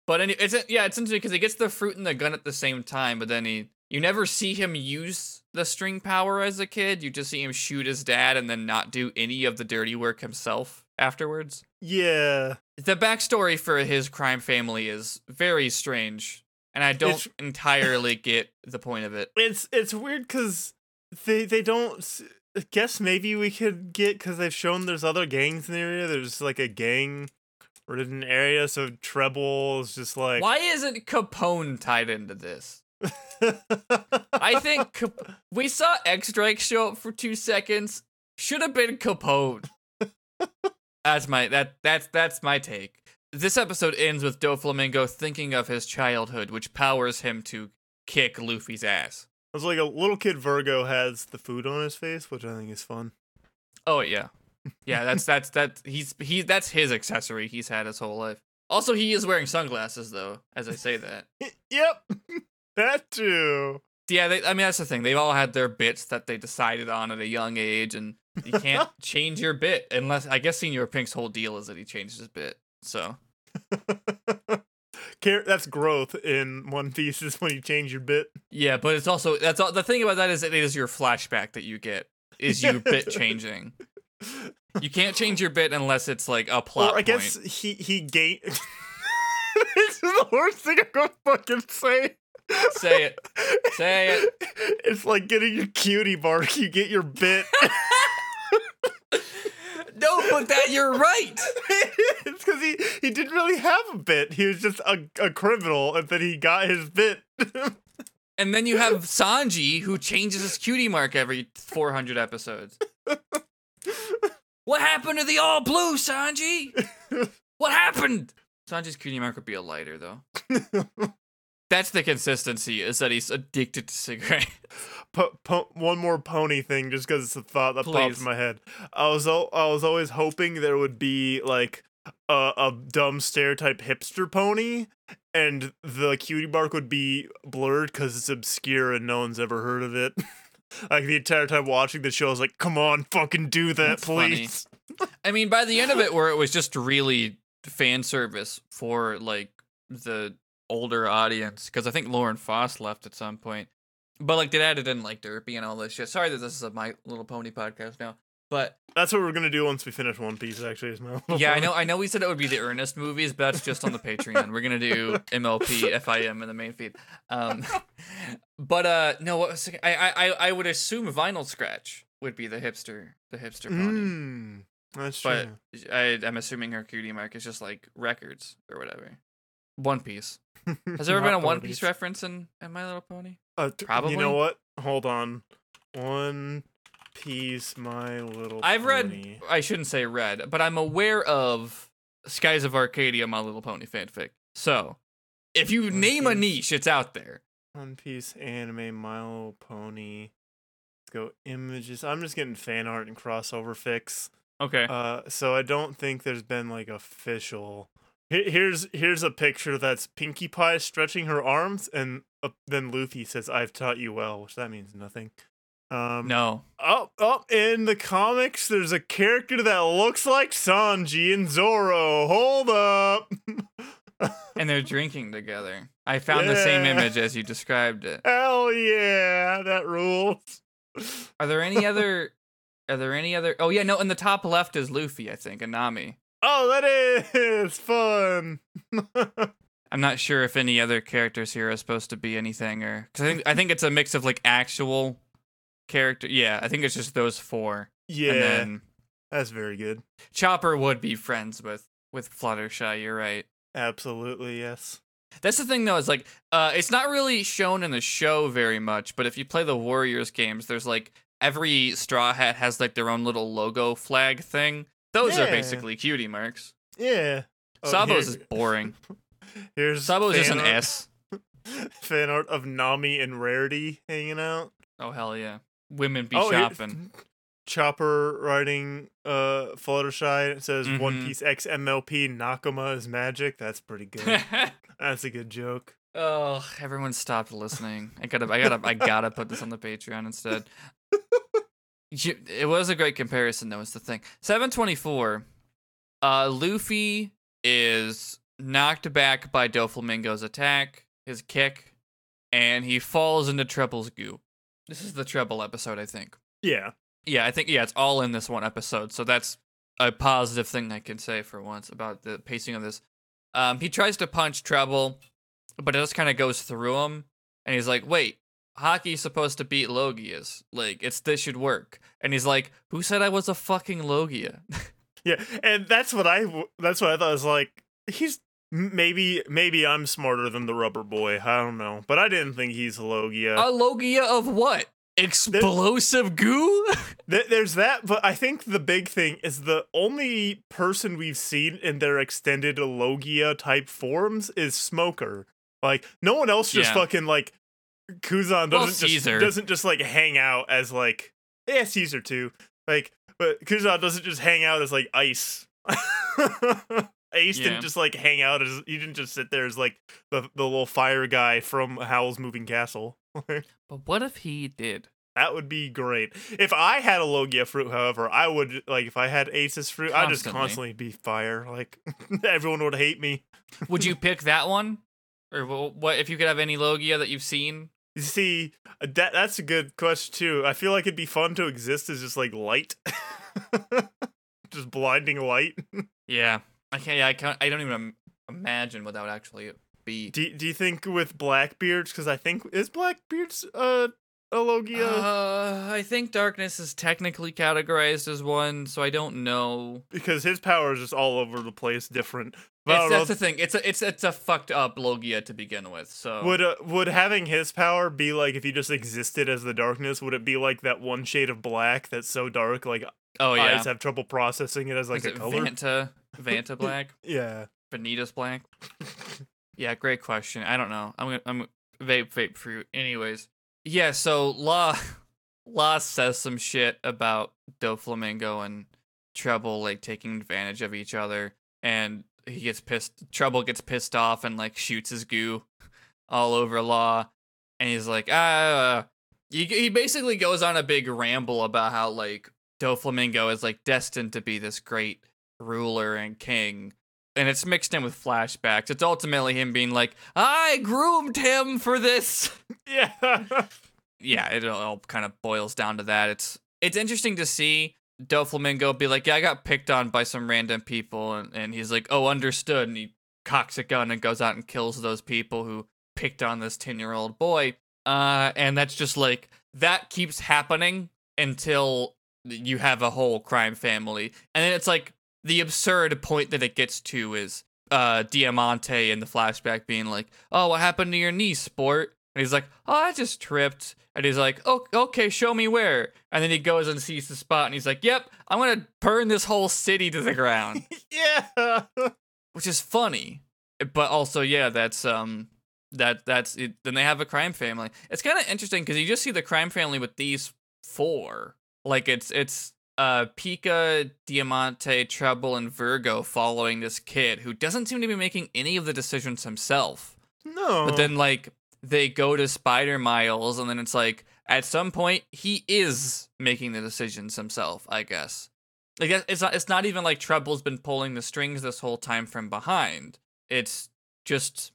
But any, it's yeah, it's interesting because he gets the fruit and the gun at the same time, but then he you never see him use the string power as a kid. You just see him shoot his dad and then not do any of the dirty work himself afterwards. yeah. The backstory for his crime family is very strange, and I don't It's- <laughs> entirely get the point of it. It's it's weird because they they don't. I guess maybe we could get because they've shown there's other gangs in the area. There's like a gang ridden area, so Trebol is just like. Why isn't Capone tied into this? I think <laughs> Cap- we saw X Drake show up for two seconds. Should have been Capone. <laughs> That's my that that's that's my take. This episode ends with Doflamingo thinking of his childhood, which powers him to kick Luffy's ass. It's like a little kid Vergo has the food on his face, which I think is fun. Oh yeah, yeah. That's that's that he's he that's his accessory he's had his whole life. Also, he is wearing sunglasses though. As I say that. <laughs> yep, <laughs> that too. Yeah, they, I mean that's the thing. They've all had their bits that they decided on at a young age, and you can't change your bit unless I guess Señor Pink's whole deal is that he changes his bit. So <laughs> That's growth in One Piece is when you change your bit. yeah, but it's also that's all. The thing about that is it is your flashback that you get is you <laughs> bit changing. You can't change your bit unless it's like a plot Or I guess point. he he gate. <laughs> this is the worst thing I'm gonna fucking say. Say it. Say it. It's like getting your cutie mark. You get your bit. No, but that you're right. <laughs> it's because he he didn't really have a bit. He was just a, a criminal, and then he got his bit. <laughs> And then you have Sanji who changes his cutie mark every 400 episodes. <laughs> What happened to the all blue, Sanji? What happened? Sanji's cutie mark would be a lighter, though. That's the consistency, is that he's addicted to cigarettes. <laughs> po- po- one more pony thing, just because it's a thought that popped in my head. I was al- I was always hoping there would be like a, a dumb stereotype hipster pony, and the cutie mark would be blurred because it's obscure and no one's ever heard of it. <laughs> like the entire time watching the show, I was like, "Come on, fucking do that, That's please." I mean, by the end of it, where it was just really fan service for like the older audience because I think Lauren Faust left at some point. But like they added in like Derpy and all this shit. Sorry that this is a My Little Pony podcast now, but That's what we're gonna do once we finish One Piece. Actually, is my yeah, I know. I know we said it would be the Ernest movies, but that's just on the <laughs> Patreon. We're gonna do MLP FIM in the main feed. Um, <laughs> but uh, no, what was I, I I I would assume Vinyl Scratch would be the hipster, the hipster pony. Mm, that's but true. I, I'm assuming her cutie mark is just like records or whatever. One Piece. <laughs> Has there ever been a One. Piece reference in, in My Little Pony? Uh, Probably. You know what? Hold on. One Piece, My Little. Pony. I've read. I shouldn't say read, but I'm aware of Skies of Arcadia, My Little Pony fanfic. So, if you One name a niche, it's out there. One Piece anime, My Little Pony. Let's go images. I'm just getting fan art and crossover fix. Okay. Uh, so I don't think there's been like official. Here- Here's here's a picture that's Pinkie Pie stretching her arms, and uh, then Luffy says, "I've taught you well," which that means nothing. Um, no. Oh, oh, in the comics, there's a character that looks like Sanji and Zoro. Hold up. <laughs> And they're drinking together. I found the same image as you described it. Hell yeah, that rules. Are there any other? Are there any other? Oh yeah, no. In the top left is Luffy, I think, and Nami. Oh, that is fun. <laughs> I'm not sure if any other characters here are supposed to be anything, or because I think I think it's a mix of like actual character. Yeah, I think it's just those four. yeah, And then that's very good. Chopper would be friends with with Fluttershy. You're right. Absolutely, yes. That's the thing though, is like uh it's not really shown in the show very much, but if you play the Warriors games, there's like every straw hat has like their own little logo flag thing. Those are basically cutie marks. Yeah. Oh, Sabo's is boring. <laughs> Here's Sabo's just an art- S. <laughs> Fan art of Nami and Rarity hanging out. Oh hell yeah. Women be oh, here- shopping. <laughs> Chopper writing uh Fluttershy. It says One Mhm. Piece X MLP Nakama is magic. That's pretty good. That's a good joke. oh, everyone stopped listening. I gotta I gotta I gotta put this on the Patreon instead. It was a great comparison though, is the thing. 724, uh Luffy is knocked back by Doflamingo's attack, his kick, and he falls into Trebol's goo. This is the Trebol episode, I think. Yeah. Yeah, I think yeah, it's all in this one episode, so that's a positive thing I can say for once about the pacing of this. Um, he tries to punch Trebol, but it just kind of goes through him, and he's like, "Wait, haki's supposed to beat Logias. Like, it's this should work." And he's like, "Who said I was a fucking Logia?" <laughs> Yeah, and that's what I that's what I thought was like he's maybe maybe I'm smarter than the rubber boy. I don't know, but I didn't think he's a Logia. a Logia of what? Explosive goo? <laughs> Th- there's that, but I think the big thing is the only person we've seen in their extended Logia type forms is Smoker. Like no one else just Yeah. fucking like Kuzan doesn't just Caesar. doesn't just like hang out as like yeah Caesar too like but Kuzan doesn't just hang out as like ice. <laughs> Ace Yeah. didn't just like hang out as he didn't just sit there as like the the little fire guy from Howl's Moving Castle. <laughs> but what if he did? That would be great. If I had a Logia fruit, however, I would like if I had Ace's fruit, I'd just Constantly. constantly be fire. Like <laughs> everyone would hate me. Would you pick that one? Or what if you could have any Logia that you've seen? You see, that that's a good question too. I feel like it'd be fun to exist as just like light, <laughs> just blinding light. <laughs> Yeah, I can't. Yeah, I can't. I don't even imagine what that would actually be. Do do you think with Blackbeard's? Because I think is Blackbeard's uh a Logia. Uh, I think darkness is technically categorized as one, so I don't know. because his power is just all over the place, different. That's the thing. It's a it's it's a fucked up Logia to begin with. So Would uh, would having his power be like if he just existed as the darkness? Would it be like that one shade of black that's so dark, like oh yeah, eyes have trouble processing it as like is a it color? Vanta Vanta Black, <laughs> Yeah. Vanitas Black? <laughs> Yeah, great question. I don't know. I'm gonna I'm vape vape fruit. Anyways, yeah. So Law Law <laughs> says some shit about Doflamingo and Trebol like taking advantage of each other, and he gets pissed. Trouble gets pissed off and like shoots his goo all over Law, and he's like, ah, ah, ah, ah. He he basically goes on a big ramble about how like Doflamingo is like destined to be this great ruler and king and it's mixed in with flashbacks. It's ultimately him being like, "I groomed him for this." <laughs> Yeah. <laughs> yeah, it all kind of boils down to that. It's it's interesting to see Doflamingo be like, "Yeah, I got picked on by some random people," and, and he's like, "Oh, understood," and he cocks a gun and goes out and kills those people who picked on this ten year old boy. Uh, and that's just like that keeps happening until you have a whole crime family, and then it's like the absurd point that it gets to is uh Diamante in the flashback being like, "Oh, what happened to your knee, sport?" And he's like, "Oh, I just tripped." And he's like, "Oh, okay, show me where." And then he goes and sees the spot, and he's like, "Yep, I'm gonna burn this whole city to the ground," <laughs> yeah. which is funny, but also, yeah, that's um, that that's it. Then they have a crime family. It's kind of interesting because you just see the crime family with these four. Like it's it's uh Pica, Diamante, Trebol, and Vergo following this kid who doesn't seem to be making any of the decisions himself. No. But then like they go to Spider Miles, and then it's like at some point he is making the decisions himself. I guess. Like it's- it's not. It's not even like Trebol's been pulling the strings this whole time from behind. It's just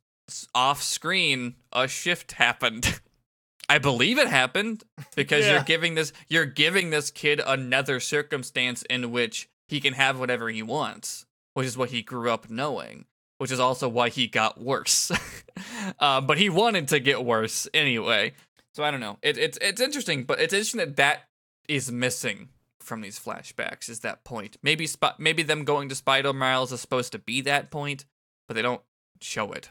off screen. A shift happened. <laughs> I believe it happened because Yeah. you're giving this you're giving this kid another circumstance in which he can have whatever he wants, which is what he grew up knowing, which is also why he got worse. <laughs> uh, but he wanted to get worse anyway. So I don't know. It, it's it's interesting, but it's interesting that that is missing from these flashbacks. Is that point? Maybe Sp- maybe them going to Spider Miles is supposed to be that point, but they don't show it.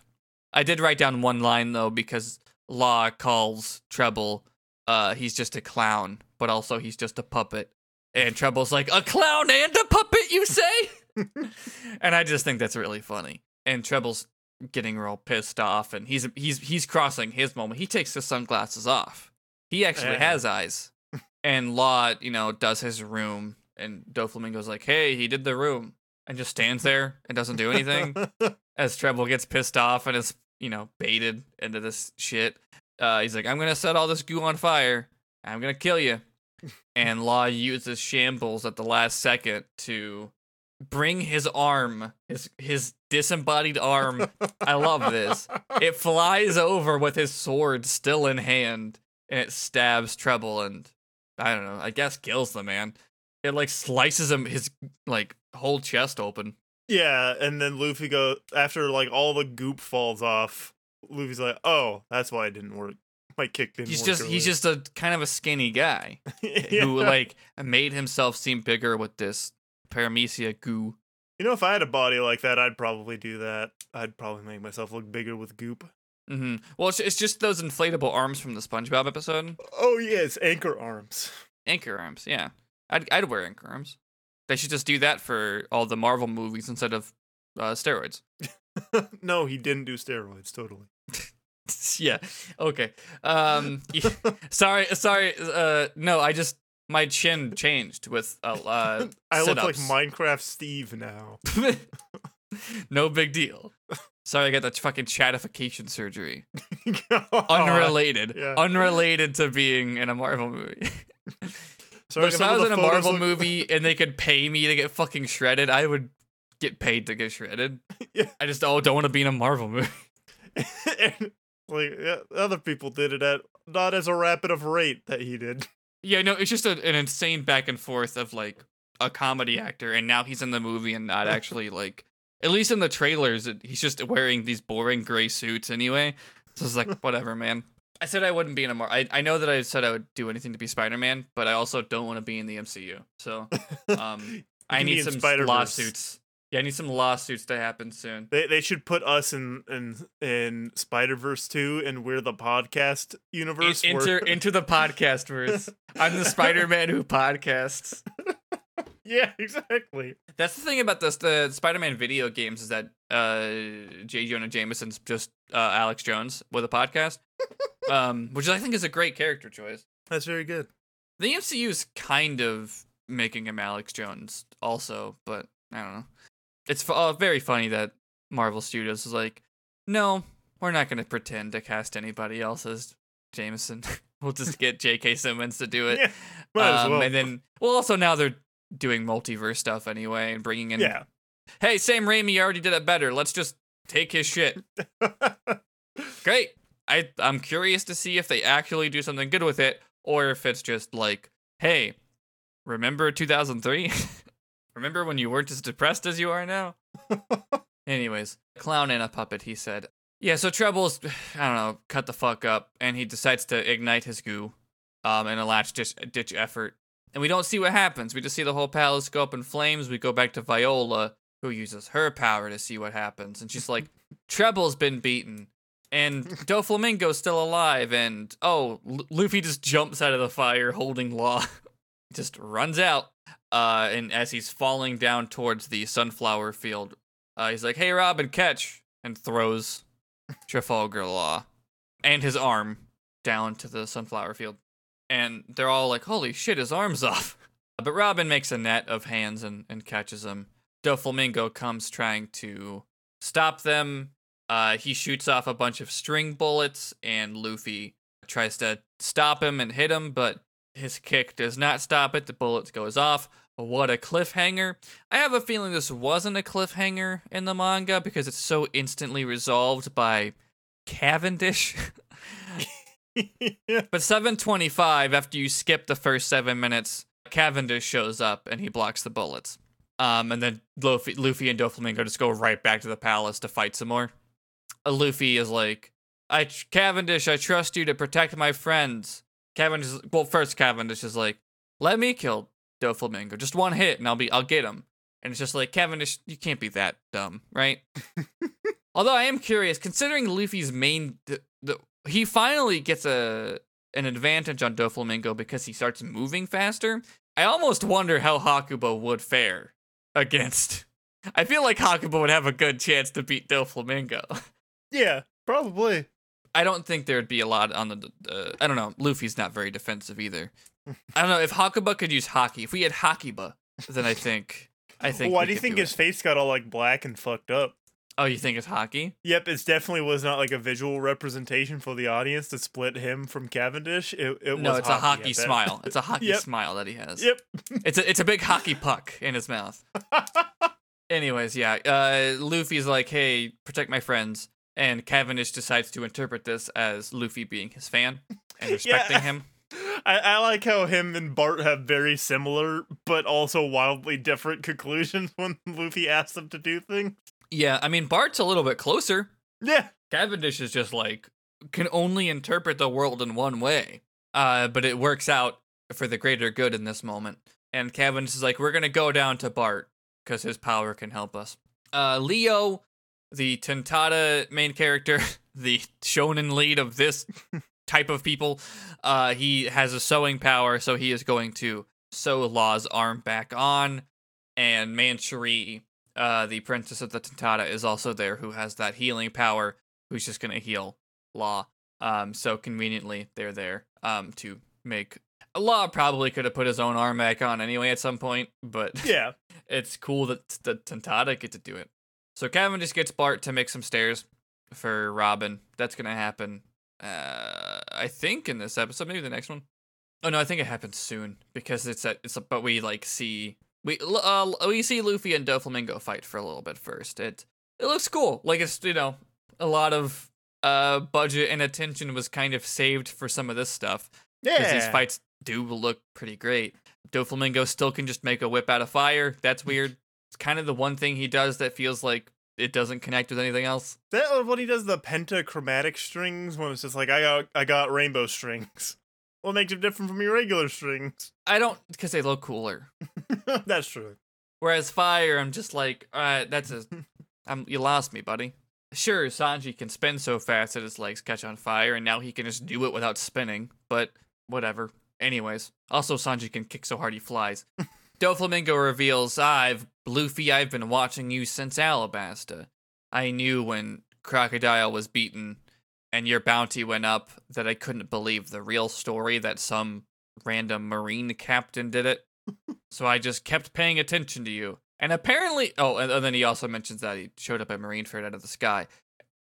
I did write down one line though because Law calls Trebol, uh, he's just a clown, but also he's just a puppet. And Trebol's like, a clown and a puppet, you say? <laughs> <laughs> and I just think that's really funny. And Trebol's getting real pissed off, and he's he's he's crossing his moment. He takes his sunglasses off. He actually Yeah. has eyes. <laughs> And Law, you know, does his room, and Doflamingo's like, "Hey, he did the room," and just stands there and doesn't do anything <laughs> as Trebol gets pissed off and is, you know, baited into this shit. Uh, he's like, I'm gonna set all this goo on fire. I'm gonna kill you. <laughs> And Law uses shambles at the last second to bring his arm, his his disembodied arm. I love this. <laughs> It flies over with his sword still in hand, and it stabs Trebol and I don't know. I guess kills the man. It like slices him his like whole chest open. Yeah, and then Luffy goes after like all the goop falls off. Luffy's like, "Oh, that's why it didn't work. My kick didn't He's work." just he's just a kind of a skinny guy <laughs> who like made himself seem bigger with this paramecia goo. You know, if I had a body like that, I'd probably do that. I'd probably make myself look bigger with goop. hmm Well, it's, it's just those inflatable arms from the SpongeBob episode. Oh yes, anchor arms. Anchor arms, yeah. I'd I'd wear anchor arms. They should just do that for all the Marvel movies instead of uh, steroids. <laughs> no, he didn't do steroids. Totally. <laughs> yeah. Okay. Um. yeah. Sorry. Sorry. Uh. No. I just my chin changed with uh. uh <laughs> I look like. Minecraft Steve now. <laughs> <laughs> no big deal. Sorry, I got that fucking chatification surgery. Unrelated. Unrelated. yeah. Unrelated to being in a Marvel movie. Sorry, Look, if I was in a Marvel look- movie and they could pay me to get fucking shredded, I would get paid to get shredded. Yeah. I just oh, don't want to be in a Marvel movie. and, like yeah, other people did it at not as a rapid of rate that he did. Yeah, no, it's just a, an insane back and forth of like a comedy actor, and now he's in the movie and not <laughs> actually like. At least in the trailers, it, he's just wearing these boring gray suits anyway. So it's like whatever, man. I said I wouldn't be in a Mar. I, I know that I said I would do anything to be Spider Man, but I also don't want to be in the MCU. So <laughs> um, I need some Spider-Verse. lawsuits. Yeah, I need some lawsuits to happen soon. They they should put us in in in Spider Verse two, and we're the podcast universe. In- enter into the podcast verse. <laughs> I'm the Spider Man who podcasts. <laughs> yeah, exactly. That's the thing about this the Spider-Man video games is that uh J. Jonah Jameson's just uh, Alex Jones with a podcast, <laughs> um, which I think is a great character choice. That's very good. The MCU is kind of making him Alex Jones also, but I don't know. It's uh, very funny that Marvel Studios is like, no, we're not going to pretend to cast anybody else as Jameson. <laughs> we'll just get J.K. Simmons to do <laughs> it. Yeah, Um, well. And then, well, also now they're doing multiverse stuff anyway and bringing in yeah, hey, Sam Raimi already did it better. Let's just take his shit. <laughs> Great. I I'm curious to see if they actually do something good with it, or if it's just like, hey, remember 2003? Remember when you weren't as depressed as you are now? <laughs> Anyways, clown and a puppet, he said. Yeah, so Trebol's, <sighs> I don't know, cut the fuck up, and he decides to ignite his goo um, in a last ditch, ditch effort. And we don't see what happens. We just see the whole palace go up in flames. We go back to Viola, who uses her power to see what happens. And she's like, <laughs> Trebol's been beaten. And <laughs> Doflamingo's still alive. And oh, L- Luffy just jumps out of the fire holding Law. just runs out. Uh, and as he's falling down towards the sunflower field, uh, he's like, hey, Robin, catch. And throws Trafalgar Law and his arm down to the sunflower field. And they're all like, holy shit, his arm's <laughs> off. But Robin makes a net of hands and, and catches him. Doflamingo comes trying to stop them. Uh, he shoots off a bunch of string bullets, and Luffy tries to stop him and hit him, but his kick does not stop it. The bullet goes off. What a cliffhanger. I have a feeling this wasn't a cliffhanger in the manga because it's so instantly resolved by Cavendish. <laughs> but 725, after you skip the first seven minutes, Cavendish shows up and he blocks the bullets. Um, and then Luffy, Luffy and Doflamingo just go right back to the palace to fight some more. Uh, Luffy is like, "I Cavendish, I trust you to protect my friends." Cavendish, is- well, first Cavendish is like, "Let me kill Doflamingo, just one hit, and I'll be, I'll get him." And it's just like Cavendish, you can't be that dumb, right? <laughs> Although I am curious, considering Luffy's main, the, the, he finally gets a an advantage on Doflamingo because he starts moving faster. I almost wonder how Hakuba would fare against. I feel like Hakuba would have a good chance to beat Doflamingo. <laughs> yeah, probably. I don't think there'd be a lot on the. Uh, I don't know. Luffy's not very defensive either. I don't know if Hakuba could use haki. If we had Hakiba, then I think. I think. Why do you think it. his face got all like black and fucked up? Oh, you think it's haki? Yep, it definitely was not like a visual representation for the audience to split him from Cavendish. It, it was no, it's a hockey smile. It's a <laughs> hockey Yep. smile that he has. Yep. It's a it's a big hockey puck in his mouth. <laughs> Anyways, yeah. Uh, Luffy's like, "Hey, protect my friends," and Cavendish decides to interpret this as Luffy being his fan and <laughs> respecting Yeah. him. I, I like how him and Bart have very similar but also wildly different conclusions <laughs> when Luffy asks them to do things. Yeah, I mean Bart's a little bit closer. Yeah. Cavendish is just like can only interpret the world in one way. Uh, but it works out for the greater good in this moment. And Cavendish is like, we're gonna go down to Bart because his power can help us. Uh, Leo, the Tontatta main character, <laughs> the shonen lead of this type of people, uh, he has a sewing power, so he is going to sew Law's arm back on. And Mansherry, uh, the princess of the Tontatta, is also there, who has that healing power, who's just gonna heal Law. Um, so conveniently, they're there um, to make. Law probably could have put his own arm back on anyway at some point, but <laughs> Yeah. it's cool that the Tontatta get to do it. So Kevin just gets Bart to make some stairs for Robin. That's gonna happen. Uh, I think in this episode, maybe the next one. Oh no, I think it happens soon because it's a it's a. But we like see we uh we see Luffy and Doflamingo fight for a little bit first. It it looks cool. Like it's you know a lot of uh budget and attention was kind of saved for some of this stuff Yeah. these fights do look pretty great. Doflamingo still can just make a whip out of fire. That's weird. It's kind of the one thing he does that feels like it doesn't connect with anything else. that or when he does the pentachromatic strings when it's just like I got I got rainbow strings. <laughs> What makes it different from your regular strings? I don't because they look cooler. <laughs> That's true. Whereas fire, I'm just like, all right, that's a, <laughs> I'm you lost me, buddy. Sure, Sanji can spin so fast that his legs catch on fire, and now he can just do it without spinning. But whatever. Anyways, also Sanji can kick so hard he flies. Doflamingo reveals, "I've Luffy. I've been watching you since Alabasta. I knew when Crocodile was beaten and your bounty went up that I couldn't believe the real story that some random marine captain did it. <laughs> so I just kept paying attention to you. And apparently, oh, and, and then he also mentions that he showed up at Marineford out of the sky.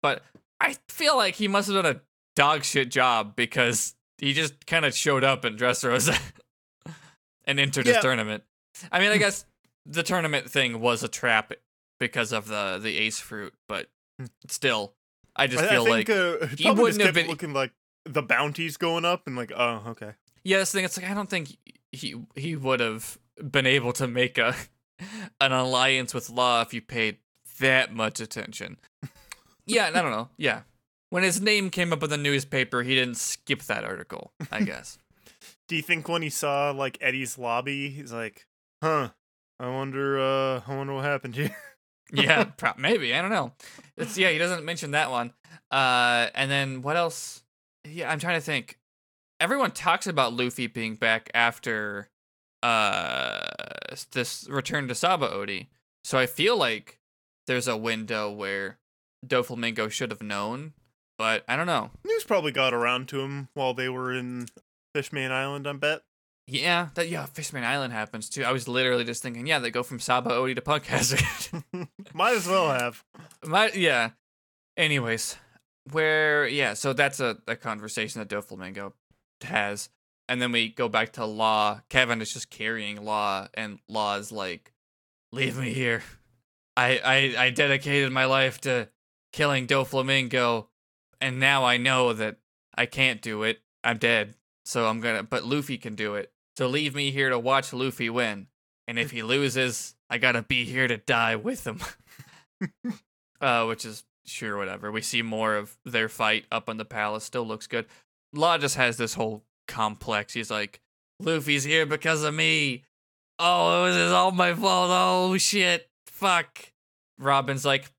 But I feel like he must have done a dog shit job because he just kind of showed up in Dressrosa <laughs> and entered Yeah. his tournament. I mean, I guess the tournament thing was a trap because of the the ace fruit, but Hmm. still, I just I, I feel think like uh, he wouldn't have been- looking like the bounties going up and like, oh, okay. yeah, this thing. It's like I don't think he he would have been able to make a <laughs> an alliance with Law if you paid that much attention. Yeah, I don't know. Yeah, when his name came up in the newspaper, he didn't skip that article. I <laughs> guess. Do you think when he saw like Enies Lobby, he's like, huh? I wonder. uh I wonder what happened here. <laughs> yeah, pro- maybe I don't know. It's yeah, he doesn't mention that one. Uh, and then what else? Yeah, I'm trying to think. Everyone talks about Luffy being back after uh this return to Sabaody. So I feel like there's a window where Doflamingo should have known, but I don't know. News probably got around to him while they were in Fishman Island. I bet. Yeah, that yeah, Fishman Island happens too. I was literally just thinking, yeah, they go from Sabaody to Punk Hazard. <laughs> Might as well have. My yeah. Anyways, where yeah, so that's a, a conversation that Doflamingo has. And then we go back to Law. Kevin is just carrying Law, and Law is like, Leave me here. I I, I dedicated my life to killing Doflamingo, and now I know that I can't do it. I'm dead. So I'm gonna but Luffy can do it. So leave me here to watch Luffy win. And if he loses, I gotta be here to die with him. <laughs> uh, which is sure whatever. We see more of their fight up on the palace. Still looks good. Law just has this whole complex. He's like, Luffy's here because of me. Oh, it was all my fault. Oh shit, fuck. Robin's like,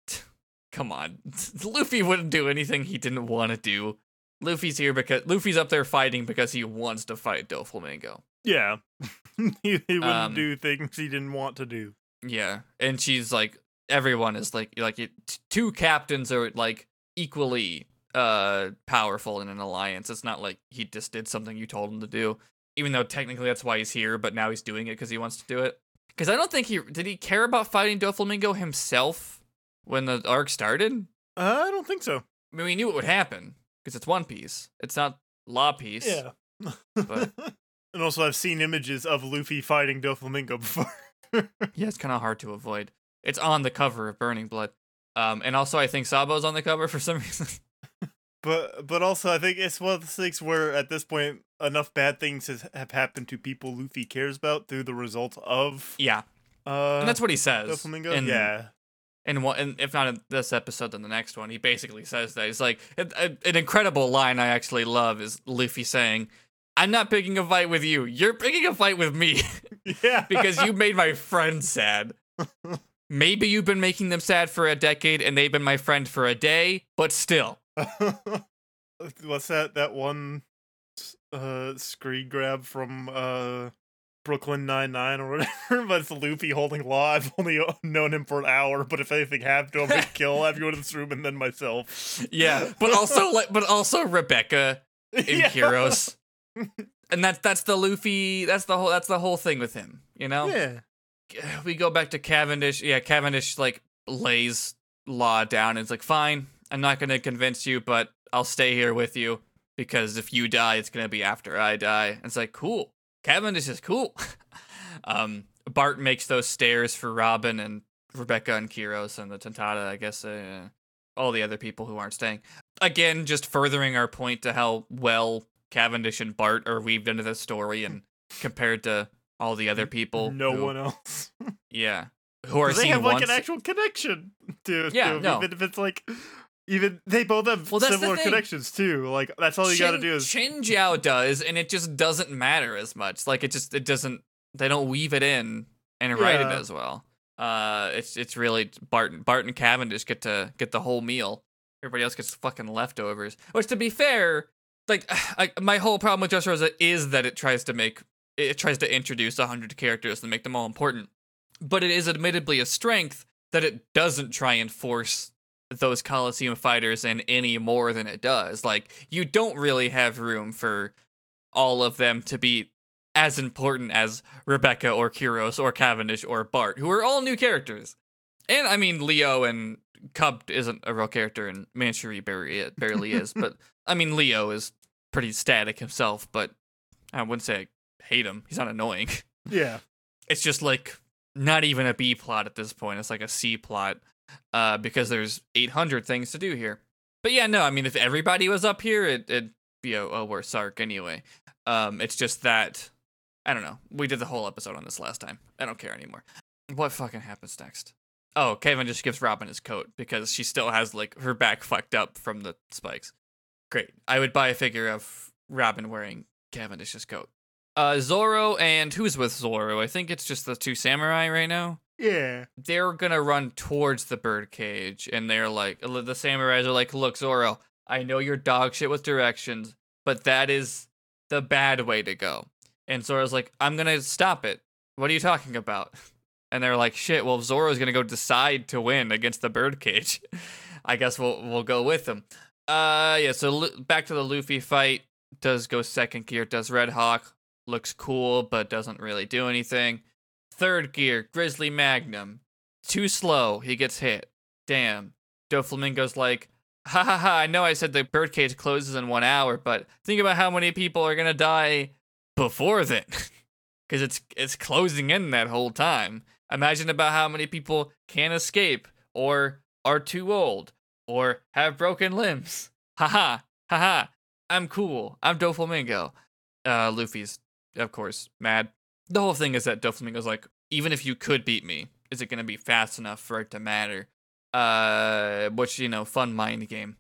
come on, <laughs> Luffy wouldn't do anything he didn't want to do. Luffy's here because Luffy's up there fighting because he wants to fight Doflamingo. Yeah. <laughs> he, he wouldn't Um, do things he didn't want to do. Yeah, and she's like, everyone is like, like it, two captains are like equally uh powerful in an alliance. It's not like he just did something you told him to do, even though technically that's why he's here. But now he's doing it because he wants to do it. Because I don't think he did. He care about fighting Doflamingo himself when the arc started. Uh, I don't think so. I mean, we knew it would happen because it's One Piece. It's not Law Piece. Yeah. But- <laughs> and also, I've seen images of Luffy fighting Doflamingo before. <laughs> Yeah, it's kind of hard to avoid. It's on the cover of Burning Blood. Um, and also I think Sabo's on the cover for some <laughs> reason. But but also I think it's one of the things where at this point enough bad things has, have happened to people Luffy cares about through the result of yeah, uh and that's what he says. Doflamingo. in- yeah. And what, and if not in this episode, then the next one, he basically says that he's like an incredible line I actually love is Luffy saying, "I'm not picking a fight with you. You're picking a fight with me <laughs> Yeah. because you made my <laughs> friend sad. Maybe you've been making them sad for a decade, and they've been my friend for a day, but still." <laughs> What's that that one uh screen grab from uh Brooklyn Nine Nine or whatever? but it's Luffy holding Law. I've only known him for an hour, but if anything happened to him, I'd kill everyone in this room and then myself. Yeah, but also like, but also Rebecca in Yeah. Heroes, <laughs> and that's that's the Luffy. That's the whole. That's the whole thing with him. You know. Yeah. <sighs> We go back to Cavendish. Yeah, Cavendish like lays Law down. and is like, fine, I'm not gonna convince you, but I'll stay here with you because if you die, it's gonna be after I die. And it's like, cool. Cavendish is cool. <laughs> um, Bart makes those stairs for Robin and Rebecca and Kyros and the Tontatta. I guess uh, all the other people who aren't staying. Again, just furthering our point to how well Cavendish and Bart are weaved into the story and <laughs> compared to all the other people. No who- one else. <laughs> Yeah. Who are they have once. like an actual connection to, Yeah, to no. even if it's like even they both have Well, similar connections too. Like that's all you got to do is Chin Jiao does, and it just doesn't matter as much. Like it just it doesn't. They don't weave it in and write it as well. Uh, it's it's really Barton Bart and Cavendish get to get the whole meal. Everybody else gets fucking leftovers. Which, to be fair, like <sighs> I, my whole problem with Dressrosa is that it tries to make it tries to introduce a hundred characters and make them all important. But it is admittedly a strength that it doesn't try and force those Coliseum fighters in any more than it does. Like you don't really have room for all of them to be as important as Rebecca or Kyros or Cavendish or Bart, who are all new characters. And I mean, Leo and Cub isn't a real character, and Mansherry barely, barely is. <laughs> But I mean, Leo is pretty static himself, but I wouldn't say I hate him. He's not annoying. <laughs> yeah. It's just like not even a B plot at this point. It's like a C plot uh, because there's 800 things to do here. But yeah, no, I mean, if everybody was up here, it, it'd be a, a worse arc anyway. Um, it's just that I don't know. We did the whole episode on this last time. I don't care anymore. What fucking happens next? Oh, Kevin just gives Robin his coat because she still has like her back fucked up from the spikes. Great. I would buy a figure of Robin wearing Cavendish's coat. Uh, Zoro and who's with Zoro? I think it's just the two samurai right now. Yeah. They're gonna run towards the birdcage, and they're like, the samurais are like, "Look, Zoro, I know you're dog shit with directions, but that is the bad way to go." And Zoro's like, "I'm gonna stop it. What are you talking about?" <laughs> And they're like, "Shit. Well, if Zoro's gonna go decide to win against the birdcage, <laughs> I guess we'll we'll go with him." Uh, yeah. So Lu- back to the Luffy fight. Does go second gear. Does Red Hawk looks cool, but doesn't really do anything. Third gear, Grizzly Magnum. Too slow, he gets hit. Damn. Doflamingo's like, ha ha ha, I know I said the birdcage closes in one hour, but think about how many people are gonna die before then. <laughs> Cause it's it's closing in that whole time. Imagine about how many people can't escape, or are too old, or have broken limbs. Haha, haha. I'm cool. I'm Doflamingo. Uh, Luffy's of course, mad. The whole thing is that Doflamingo's like, even if you could beat me, is it going to be fast enough for it to matter? Uh, which you know, fun mind game.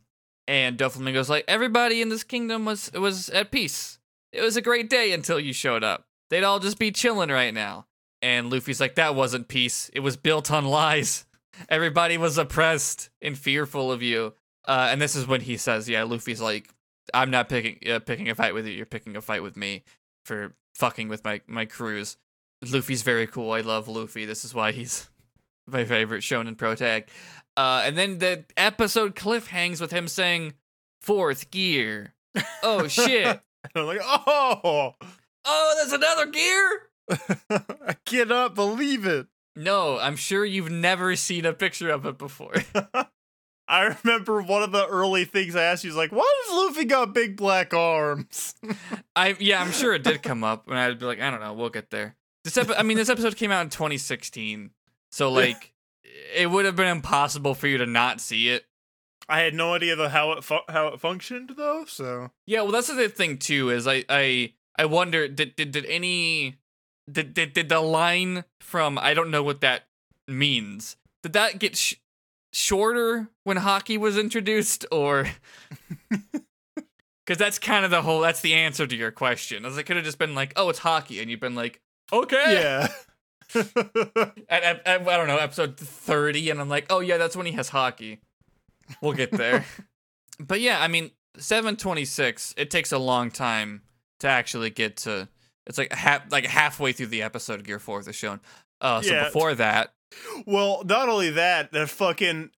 And Doflamingo's like, everybody in this kingdom was was at peace. It was a great day until you showed up. They'd all just be chilling right now. And Luffy's like, that wasn't peace. It was built on lies. Everybody was oppressed and fearful of you. Uh, and this is when he says, yeah, Luffy's like, I'm not picking uh, picking a fight with you. You're picking a fight with me for fucking with my my crews. Luffy's very cool. I love Luffy. This is why he's <laughs> my favorite shonen protag. Uh, and then the episode cliff hangs with him saying fourth gear. Oh shit. <laughs> and I'm like, oh, oh, there's another gear. <laughs> I cannot believe it. No, I'm sure you've never seen a picture of it before. <laughs> I remember one of the early things I asked you was like, "Why does Luffy got big black arms?" <laughs> I yeah, I'm sure it did come up, and I'd be like, I don't know, we'll get there. This epi- I mean, this episode came out in 2016, so like, it would have been impossible for you to not see it. I had no idea the how it fu- how it functioned though. So Yeah, well, that's the thing too. Is I I I wonder did did did any did did, did the line from I don't know what that means did that get sh- shorter when haki was introduced or <laughs> because that's kind of the whole that's the answer to your question as it could have just been like oh it's haki and you've been like okay. Yeah. <laughs> at, at, at, i don't know episode 30 and i'm like oh yeah that's when he has haki. We'll get there. <laughs> But yeah i mean 726 it takes a long time to actually get to it's like half like halfway through the episode gear 4 is shown uh so Yeah. before that well, not only that, that fucking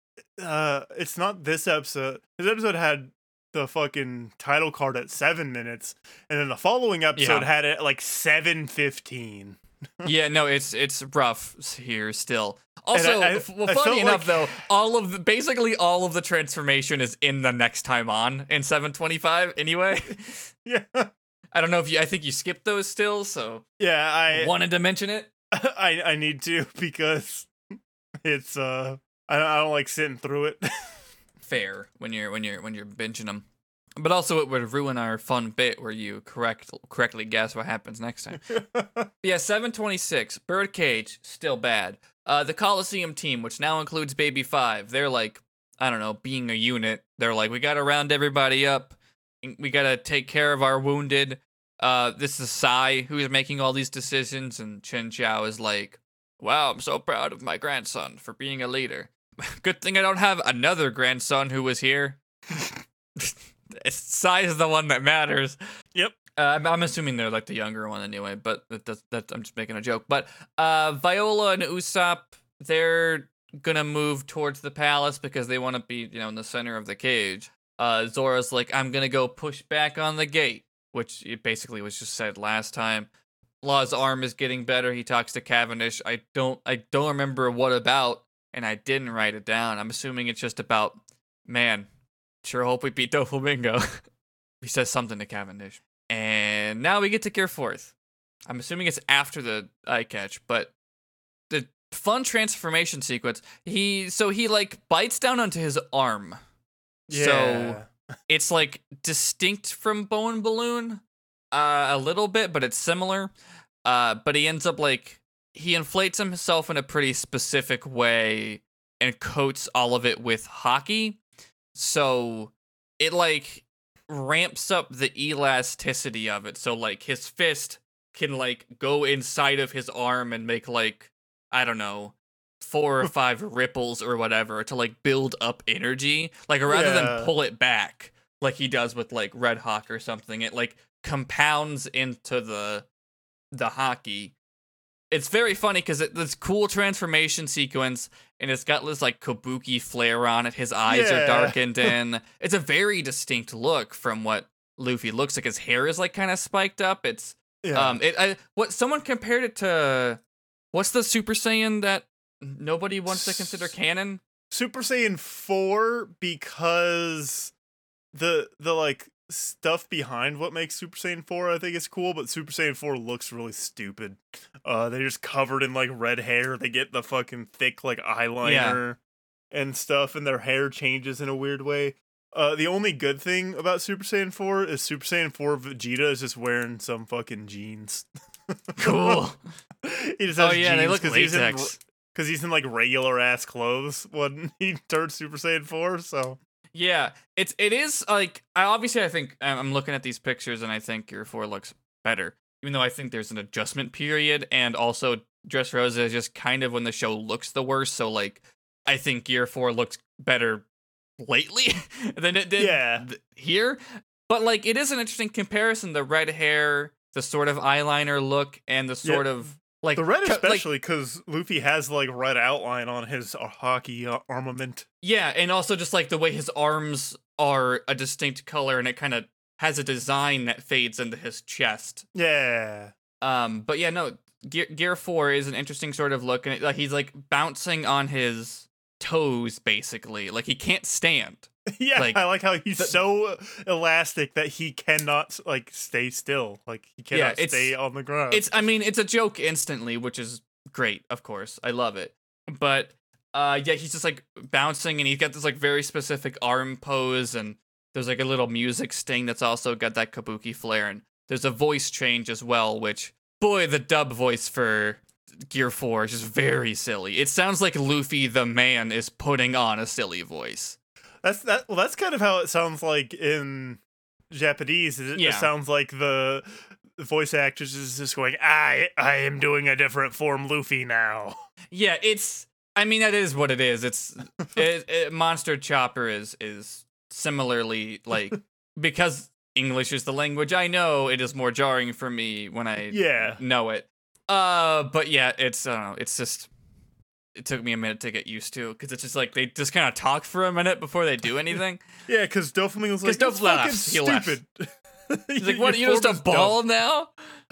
uh, it's not this episode. This episode had the fucking title card at seven minutes, and then the following episode Yeah. had it at like seven fifteen. <laughs> yeah, no, it's it's rough here still. Also, I- I- well, I funny enough like- though, all of the, basically all of the transformation is in the next time on in 725 anyway. <laughs> Yeah, I don't know if you I think you skipped those still, so yeah. I wanted to mention it. <laughs> I I need to <laughs> because it's uh I don't, I don't like sitting through it. <laughs> Fair when you're when you're when you're binging them. But also it would ruin our fun bit where you correct correctly guess what happens next time. Yeah, 726. Birdcage, still bad. Uh, the Coliseum team, which now includes Baby Five, they're like, I don't know, being a unit. They're like, we gotta round everybody up. We gotta take care of our wounded. Uh, this is Sai who is making all these decisions, and Chinjao is like, wow, I'm so proud of my grandson for being a leader. <laughs> Good thing I don't have another grandson who was here. <laughs> Sai is the one that matters. Yep. Uh, I'm, I'm assuming they're like the younger one anyway, but that, that, that I'm just making a joke. But uh, Viola and Usopp, they're gonna move towards the palace because they want to be, you know, in the center of the cage. Uh, Zoro's like, I'm gonna go push back on the gate, which it basically was just said last time. Law's arm is getting better. He talks to Cavendish. I don't, I don't remember what about, and I didn't write it down. I'm assuming it's just about, man. Sure hope we beat Doflamingo. <laughs> he says something to Cavendish. And now we get to Gear Fourth. I'm assuming it's after the eye catch, but the fun transformation sequence. He so he like bites down onto his arm. So it's like distinct from Bone Balloon uh, a little bit, but it's similar. Uh, but he ends up like he inflates himself in a pretty specific way and coats all of it with haki. So it like ramps up the elasticity of it. So like his fist can like go inside of his arm and make like I don't know four or five ripples or whatever to like build up energy. Like rather Yeah. than pull it back like he does with like Red Hawk or something, it like compounds into the the haki. It's very funny because it this cool transformation sequence, and it's got this like kabuki flare on it. His eyes Yeah. are <laughs> darkened in. It's a very distinct look from what Luffy looks like. His hair is like kind of spiked up. It's Yeah. um, it I, what someone compared it to. What's the Super Saiyan that nobody wants to consider canon? Super Saiyan 4 because the the like stuff behind what makes Super Saiyan 4 I think is cool, but Super Saiyan 4 looks really stupid. Uh they're just covered in like red hair. They get the fucking thick like eyeliner and stuff and their hair changes in a weird way. Uh the only good thing about Super Saiyan 4 is Super Saiyan 4 Vegeta is just wearing some fucking jeans. <laughs> Cool. he just oh has yeah, they look 'cause he's in latex. Because he's in like regular ass clothes when <laughs> he turned Super Saiyan 4. So Yeah, it's it is like I obviously I think I'm I'm looking at these pictures and I think Gear Four looks better, even though I think there's an adjustment period and also Dressrosa is just kind of when the show looks the worst. So like I think Gear Four looks better lately <laughs> than it did Yeah. th- here. But like it is an interesting comparison: the red hair, the sort of eyeliner look, and the sort of like the red especially because Luffy has like red outline on his uh, haki uh, armament. Yeah, and also just like the way his arms are a distinct color and it kind of has a design that fades into his chest. Yeah. Um, but yeah, no, Gear, Gear 4 is an interesting sort of look and it, like he's like bouncing on his toes basically. Like he can't stand. <laughs> Yeah, Like, I like how he's the- so elastic that he cannot like stay still. Like he cannot it's- stay on the ground. It's I mean, it's a joke instantly, which is great, of course. I love it. But uh yeah, he's just like bouncing and he's got this like very specific arm pose and there's like a little music sting that's also got that kabuki flair and there's a voice change as well, which boy, the dub voice for Gear 4 is just very silly. It sounds like Luffy the man is putting on a silly voice. That's that. Well, that's kind of how it sounds like in Japanese. It Yeah. sounds like the voice actress is just going, "I, I am doing a different form, Luffy now." Yeah, it's. I mean, that is what it is. It's <laughs> it, it, Monster Chopper is is similarly like <laughs> because English is the language I know. It is more jarring for me when I Yeah. know it. Uh, but yeah, it's I don't know. It's just it took me a minute to get used to because it's just like they just kind of talk for a minute before they do anything. <laughs> Yeah, because Doflamingo's like, 'Cause "It's Doflamingo- ah, he fucking left. stupid. He's <laughs> like, "What? You just a is dumb." ball now?"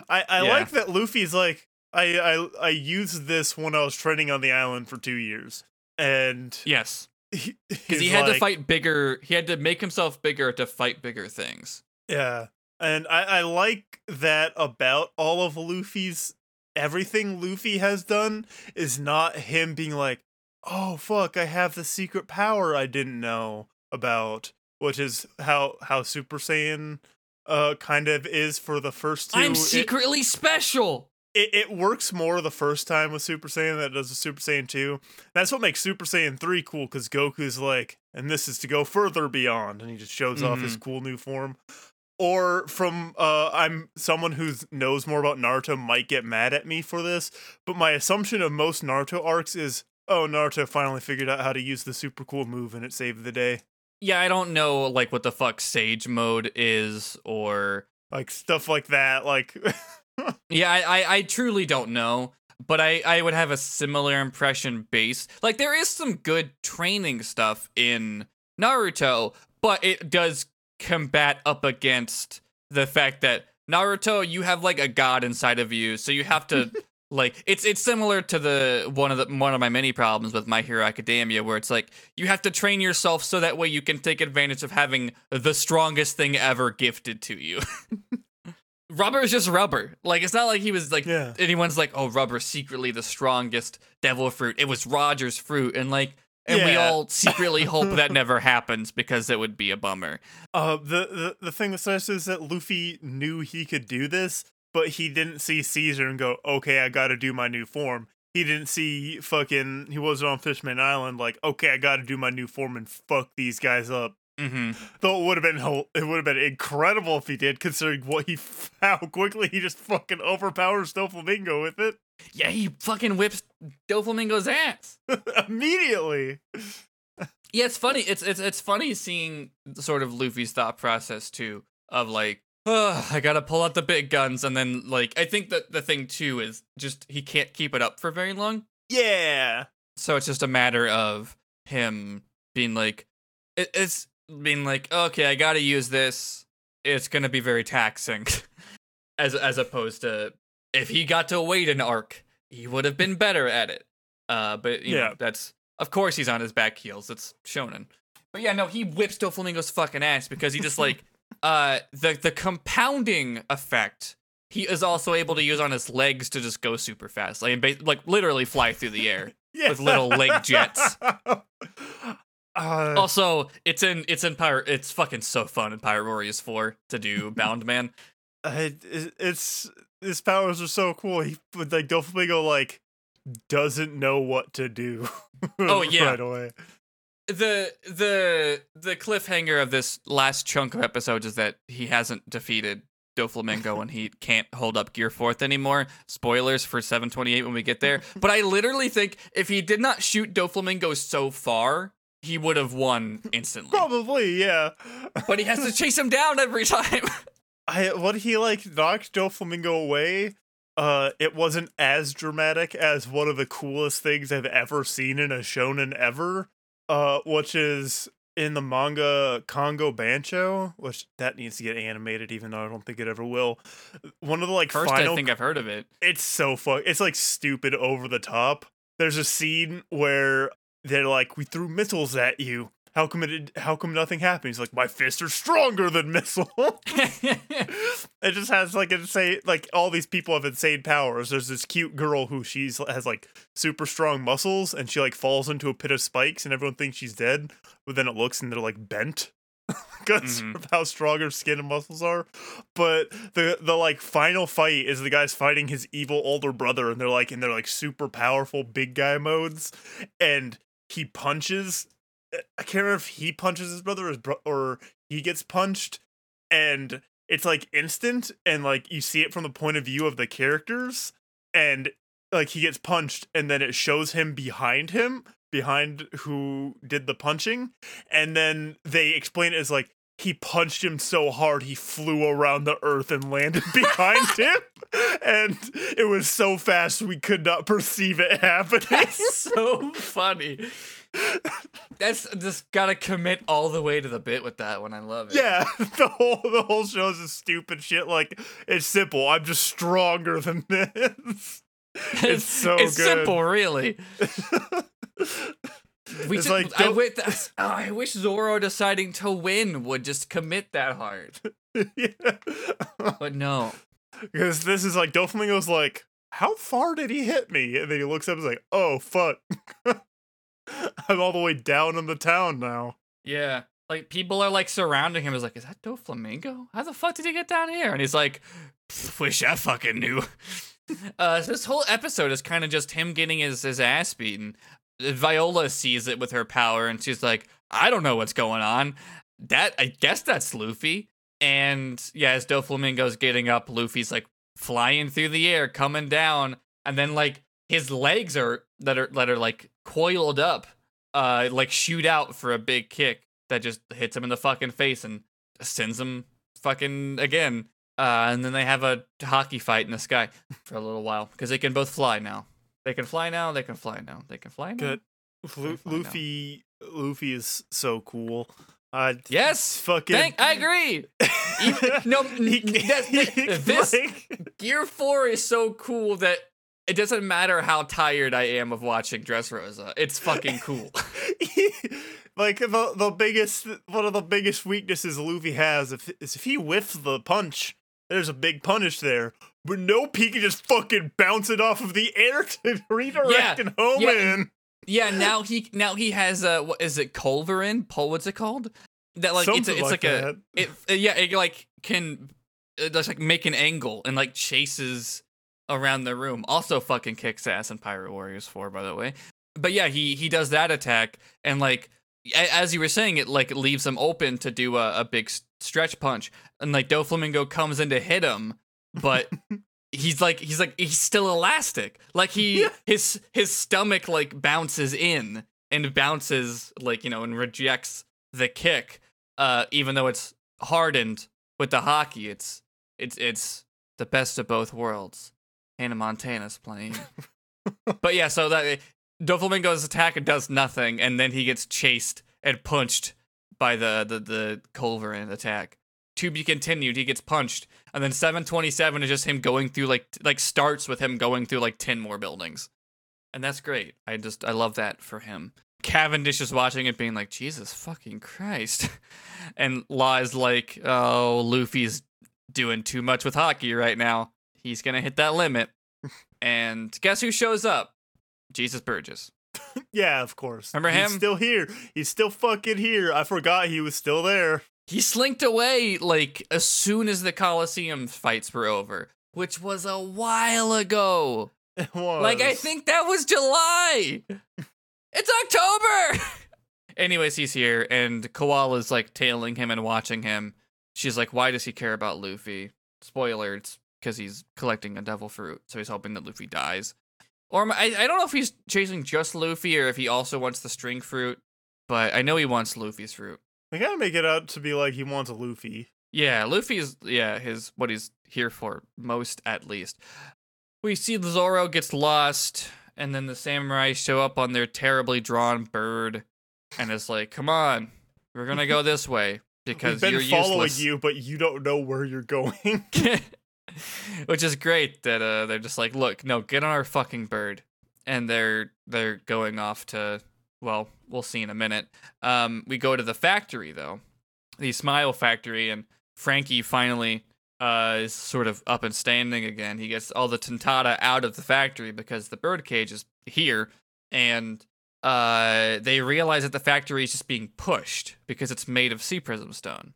I, I Yeah. like that Luffy's like, I, I I used this when I was training on the island for two years, and Yes, because he he's had to fight bigger. He had to make himself bigger to fight bigger things. Yeah, and I I like that about all of Luffy's everything Luffy has done is not him being like, oh fuck, I have the secret power I didn't know about, which is how how Super Saiyan uh kind of is for the first 2 I'm It- secretly special. it, it works more the first time with Super Saiyan than it does with Super Saiyan 2. That's what makes Super Saiyan 3 cool because Goku's like, and this is to go further beyond, and he just shows off his cool new form. Or from uh I'm someone who knows more about Naruto might get mad at me for this, but my assumption of most Naruto arcs is oh Naruto finally figured out how to use the super cool move and it saved the day. Yeah, I don't know like what the fuck Sage mode is or Like stuff like that, like <laughs> Yeah, I, I, I truly don't know, but I, I would have a similar impression base. Like there is some good training stuff in Naruto, but it does combat up against the fact that Naruto, you have like a god inside of you, so you have to <laughs> like it's it's similar to the one of the one of my many problems with My Hero Academia, where it's like you have to train yourself so that way you can take advantage of having the strongest thing ever gifted to you. <laughs> rubber is just rubber. Like it's not like he was like Yeah. anyone's like, oh, rubber secretly the strongest devil fruit. It was Roger's fruit, and like, and we all secretly hope that <laughs> never happens because it would be a bummer. Uh, the, the the thing with this is that Luffy knew he could do this, but he didn't see Caesar and go, "Okay, I got to do my new form." He didn't see fucking. He wasn't on Fishman Island like, "Okay, I got to do my new form and fuck these guys up." hmm Though it would have been it would have been incredible if he did, considering what he <laughs> how quickly he just fucking overpowers Doflamingo with it Yeah, he fucking whips Doflamingo's ass. <laughs> immediately. Yeah, it's funny. It's it's it's funny seeing sort of Luffy's thought process too of like, oh, I gotta pull out the big guns, and then like I think that the thing too is just he can't keep it up for very long. Yeah, So it's just a matter of him being like, it, it's being like, okay, I gotta use this. It's gonna be very taxing, <laughs> as as opposed to if he got to wait an arc, he would have been better at it. Uh, but you Yeah. know, that's of course he's on his back heels. It's shonen. But yeah, no, he whips Doflamingo's fucking ass because he just like <laughs> uh the the compounding effect he is also able to use on his legs to just go super fast, like ba- like literally fly through the air. <laughs> yeah. With little leg jets. <laughs> Uh, Also, it's in it's in Pirate. It's fucking so fun in Pirate Warriors Four to do Bound Man. It- it's his powers are so cool. He but like Doflamingo like doesn't know what to do. <laughs> Oh, yeah. right away. the the the cliffhanger of this last chunk of episodes is that he hasn't defeated Doflamingo and he <laughs> can't hold up Gear Fourth anymore. Spoilers for 728 when we get there. <laughs> But I literally think if he did not shoot Doflamingo so far, he would have won instantly. Probably, yeah. But he has to chase him down every time. I when he like knocked Doflamingo away, uh, it wasn't as dramatic as one of the coolest things I've ever seen in a shonen ever. Uh, which is in the manga Kongo Bancho, which that needs to get animated, even though I don't think it ever will. One of the like First, final I think I've heard of it. it's so fun. It's like stupid over the top. There's a scene where they're like, "We threw missiles at you. How come it? How come nothing happened?" He's like, "My fists are stronger than missile." <laughs> it just has like insane, like all these people have insane powers. There's this cute girl who she's has like super strong muscles, and she like falls into a pit of spikes, and everyone thinks she's dead. But then it looks and they're like bent. <laughs> Because Mhm. of how strong her skin and muscles are, but the the like final fight is the guy's fighting his evil older brother, and they're like in their like super powerful big guy modes, and he punches. I can't remember if he punches his brother or, his bro- or he gets punched, and it's like instant, and like you see it from the point of view of the characters, and like he gets punched, and then it shows him behind him, behind who did the punching, and then they explain it as like he punched him so hard he flew around the earth and landed <laughs> behind him and it was so fast we could not perceive it happening That's so funny. That's just gotta commit all the way to the bit with that one. I love it. yeah <laughs> the whole the whole show is just stupid shit like it's simple i'm just stronger than <laughs> this it's <laughs> so it's good. simple, really. We It's just, like, I, wish, oh, I wish Zoro deciding to win would just commit that hard, but no. because this is like Doflamingo's like how far did he hit me and then he looks up and is like oh fuck <laughs> i'm all the way down in the town now Yeah, like people are like surrounding him. Is like, is that Doflamingo? How the fuck did he get down here? And he's like, wish I fucking knew. <laughs> uh, so this whole episode is kind of just him getting his his ass beaten. Viola sees it with her power, and she's like, I don't know what's going on. That I guess that's Luffy. And yeah, as Doflamingo's getting up, Luffy's like flying through the air, coming down, and then like his legs are that are that are like coiled up, uh, like shoot out for a big kick that just hits him in the fucking face and sends him fucking again. Uh, and then they have a haki fight in the sky <laughs> for a little while because they can both fly now. They can fly now. They can fly now. They can fly now. Good. Very Lu- fun now. Luffy Luffy is so cool. Uh Yes. fucking Thank. I agree. <laughs> Even- no, He- that- <laughs> he- this like, Gear Four is so cool that it doesn't matter how tired I am of watching Dressrosa. It's fucking cool. <laughs> like the the biggest one of the biggest weaknesses Luffy has if, is if he whiffs the punch there's a big punish there. But nope, he can just fucking bounce it off of the air <laughs> to redirect Yeah, and home yeah. in. Yeah, now he now he has uh what is it Culverin? Paul what's it called? That like it's a, it's like, like a it yeah, it like can it does like make an angle and like chases around the room. Also fucking kicks ass in Pirate Warriors 4 by the way. But yeah, he he does that attack and like as you were saying it like leaves him open to do a, a big stretch punch and like Doflamingo comes in to hit him but <laughs> he's like he's like he's still elastic like he Yeah. his his stomach like bounces in and bounces like you know and rejects the kick uh even though it's hardened with the haki it's it's it's the best of both worlds hannah montana's playing <laughs> but yeah so that doflamingo's attack does nothing and then he gets chased and punched by the the the culverin attack. To be continued he gets punched and then 727 is just him going through like like starts with him going through like 10 more buildings. And that's great. I just i love that for him. Cavendish is watching it being like jesus fucking christ. <laughs> And is like oh luffy's doing too much with haki right now he's gonna hit that limit <laughs> and guess who shows up jesus burgess Yeah, of course. Remember He's him? still here. He's still fucking here. I forgot he was still there. he slinked away like as soon as the coliseum fights were over which was a while ago <laughs> It was. Like I think that was July. <laughs> it's October. Anyways, he's here and Koala's like tailing him and watching him. She's like, "Why does he care about Luffy?" Spoiler: It's because he's collecting a devil fruit, so he's hoping that Luffy dies. Or I, I don't know if he's chasing just Luffy or if he also wants the string fruit, but I know he wants Luffy's fruit. They gotta make it out to be like he wants a Luffy. Yeah, Luffy is yeah his what he's here for most at least. We see Zoro gets lost, and then the samurai show up on their terribly drawn bird, and it's like, "Come on, we're gonna go <laughs> this way because We've been you're following useless." you, but you don't know where you're going. <laughs> <laughs> <laughs> Which is great that uh, they're just like, "Look, no, get on our fucking bird," and they're they're going off to well, we'll see in a minute. Um, we go to the factory though, the Smile Factory, and Frankie finally uh, is sort of up and standing again. He gets all the Tontatta out of the factory because the birdcage is here, and uh, they realize that the factory is just being pushed because it's made of sea prism stone,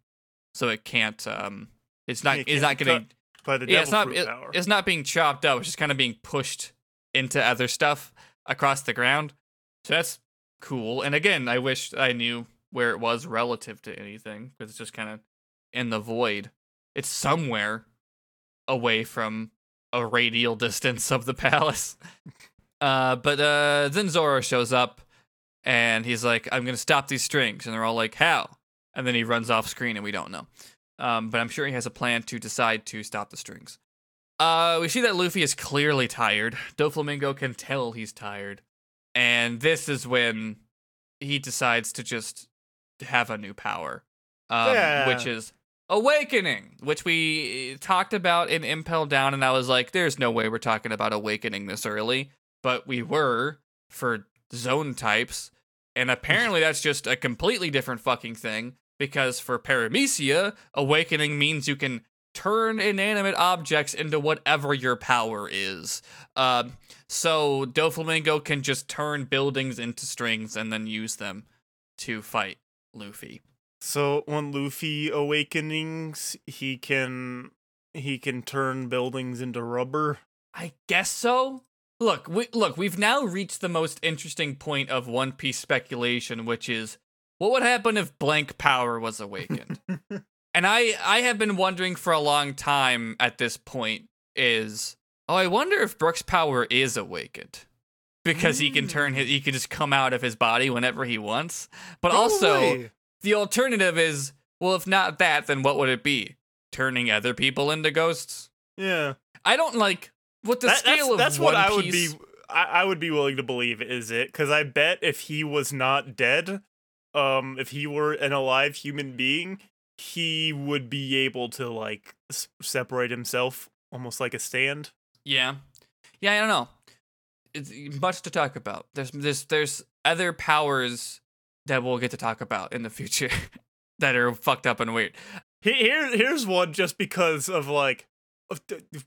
so it can't. Um, it's not. It It's not getting. By the Yeah, it's not. fruit It, power. it's not being chopped up. It's just kind of being pushed into other stuff across the ground. So that's cool. And again, I wish I knew where it was relative to anything because it's just kind of in the void. It's somewhere away from a radial <laughs> distance of the palace. <laughs> Uh, but uh, then Zoro shows up and he's like, I'm going to stop these strings. And they're all like, How? And then he runs off screen and we don't know. Um, but I'm sure he has a plan to decide to stop the strings. Uh, we see that Luffy is clearly tired. Doflamingo can tell he's tired. And this is when he decides to just have a new power, um, Yeah. which is Awakening, which we talked about in Impel Down. And I was like, there's no way we're talking about Awakening this early. But we were for Zoan types. And apparently that's just a completely different fucking thing because for Paramecia, awakening means you can turn inanimate objects into whatever your power is. Um, so Doflamingo can just turn buildings into strings and then use them to fight Luffy. So when Luffy awakenings, he can he can turn buildings into rubber. I guess so. Look, we, look, we've now reached the most interesting point of One Piece speculation, which is what would happen if blank power was awakened? <laughs> and I I have been wondering for a long time at this point is oh, I wonder if Brook's power is awakened. Because he can turn his hmm. he can just come out of his body whenever he wants. But also the alternative is well, if not that, then what would it be? Turning other people into ghosts? yeah, I don't like what the That- scale that's, of that's One what I would be. I, I would be willing to believe is it because I bet if he was not dead, um, if he were an alive human being, he would be able to like s- separate himself almost like a stand. Yeah, yeah. I don't know. It's much to talk about. There's there's there's other powers that we'll get to talk about in the future <laughs> that are fucked up and weird. Here, here's one just because of like,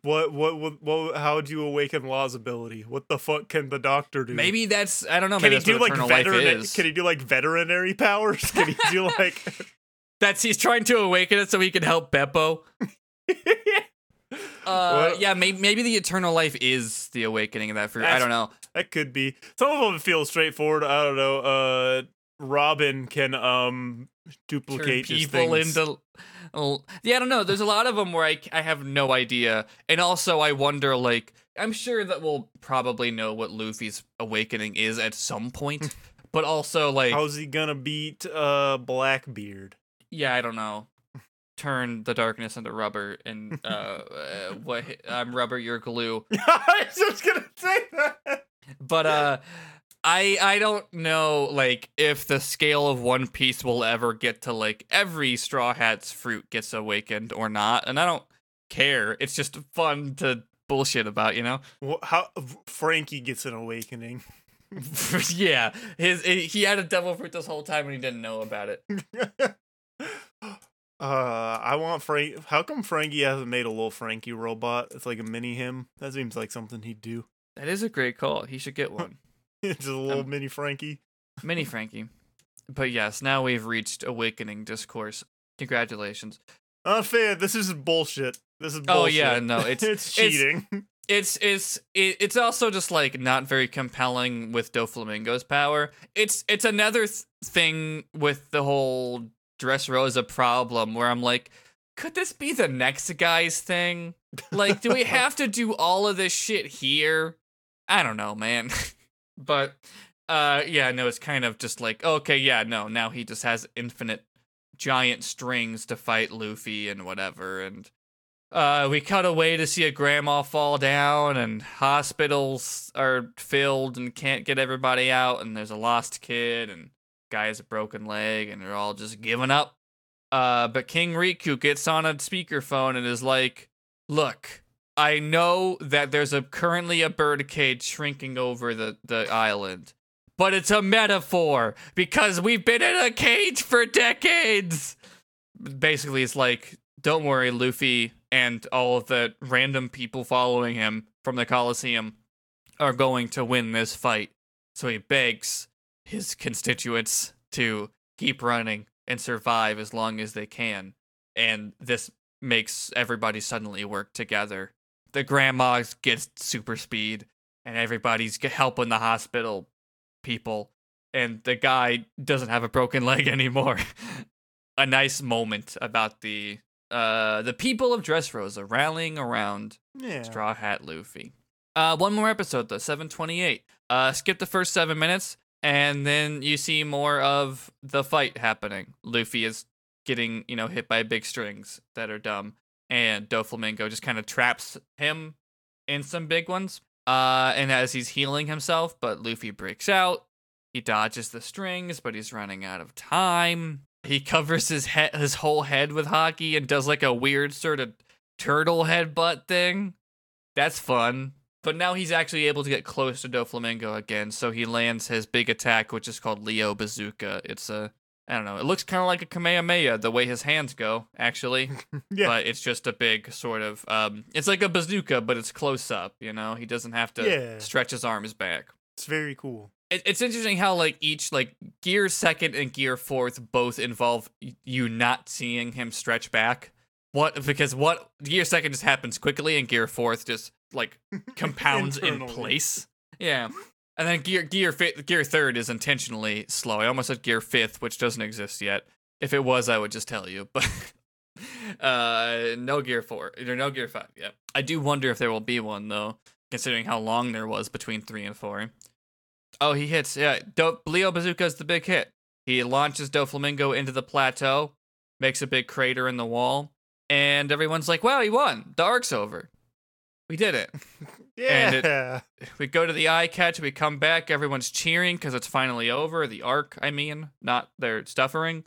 what, what, what, what, how would you awaken Law's ability? What the fuck can the doctor do? Maybe that's I don't know. can he do like veterinary? Can he do like veterinary powers? <laughs> Can he do like? <laughs> That's he's trying to awaken it so he can help Bepo. <laughs> Uh, yeah, maybe maybe the eternal life is the awakening of that fruit. I don't know. That could be. Some of them feel straightforward. I don't know. Uh, Robin can um duplicate people into. Yeah, I don't know. There's a lot of them where I I have no idea, and also I wonder like I'm sure that we'll probably know what Luffy's awakening is at some point, <laughs> but also like How's he gonna beat uh Blackbeard? yeah, I don't know. Turn the darkness into rubber, and uh, uh what I'm rubber, you're glue. <laughs> I was just gonna say that. but uh i i don't know like if the scale of one piece will ever get to like every straw hat's fruit gets awakened or not and i don't care it's just fun to bullshit about you know Wha- How Frankie gets an awakening? <laughs> yeah his he had a devil fruit this whole time and he didn't know about it <laughs> Uh, I want Frank. How come Frankie hasn't made a little Frankie robot? It's like a mini him. That seems like something he'd do. that is a great call he should get one <laughs> Just a little Um, mini Frankie. mini frankie but yes now we've reached awakening discourse congratulations Not fair. This is bullshit. This is bullshit. Oh, yeah, no, <laughs> it's- it's it's- cheating. it's it's it, it's also just like not very compelling with Doflamingo's power. It's it's another th- thing with the whole Dressrosa problem where I'm like, could this be the next guy's thing? Like, do we <laughs> have to do all of this shit here? I don't know, man. But uh yeah, no, it's kind of just like, okay, yeah, no, now he just has infinite giant strings to fight Luffy and whatever and uh, we cut away to see a grandma fall down, and hospitals are filled and can't get everybody out, and there's a lost kid, and guy has a broken leg, and they're all just giving up. Uh, but King Riku gets on a speakerphone and is like, "Look, I know that there's a currently a birdcage shrinking over the the island." But it's a metaphor because we've been in a cage for decades. Basically, it's like, don't worry, Luffy and all of the random people following him from the Colosseum are going to win this fight. So he begs his constituents to keep running and survive as long as they can. And this makes everybody suddenly work together. The grandma gets super speed, and everybody's helping the hospital people. And the guy doesn't have a broken leg <laughs> anymore. a nice moment about the uh the people of Dressrosa rallying around Yeah. Straw Hat Luffy. Uh, one more episode though, 728. Uh, skip the first seven minutes, and then you see more of the fight happening. Luffy is getting, you know, hit by big strings that are dumb, and Doflamingo just kind of traps him in some big ones. Uh, and as he's healing himself, but Luffy breaks out. He dodges the strings, but he's running out of time. He <laughs> covers his head, his whole head with haki, and does like a weird sort of turtle headbutt thing. That's fun. But now he's actually able to get close to Doflamingo again, so he lands his big attack, which is called Leo Bazooka. It's a, I don't know, it looks kind of like a Kamehameha the way his hands go, actually. <laughs> Yeah. But it's just a big sort of, um, it's like a bazooka, but it's close up, you know? He doesn't have to Yeah. stretch his arms back. It's very cool. It, it's interesting how like each like gear second and gear fourth both involve y- you not seeing him stretch back. What because what gear second just happens quickly and gear fourth just like <laughs> compounds in place. Yeah. And then gear gear fifth, gear third is intentionally slow. I almost said gear fifth, which doesn't exist yet. If it was, I would just tell you. <laughs> But uh, no gear four or no gear five. Yeah, I do wonder if there will be one though, considering how long there was between three and four. Oh, he hits. Yeah, Do- Leo Bazooka is the big hit. He launches Doflamingo into the plateau, makes a big crater in the wall, and everyone's like, "Wow, he won! The arc's over. We did it." <laughs> And it- Yeah. We go to the eye catch. We come back. Everyone's cheering because it's finally over. The arc, I mean, not their suffering,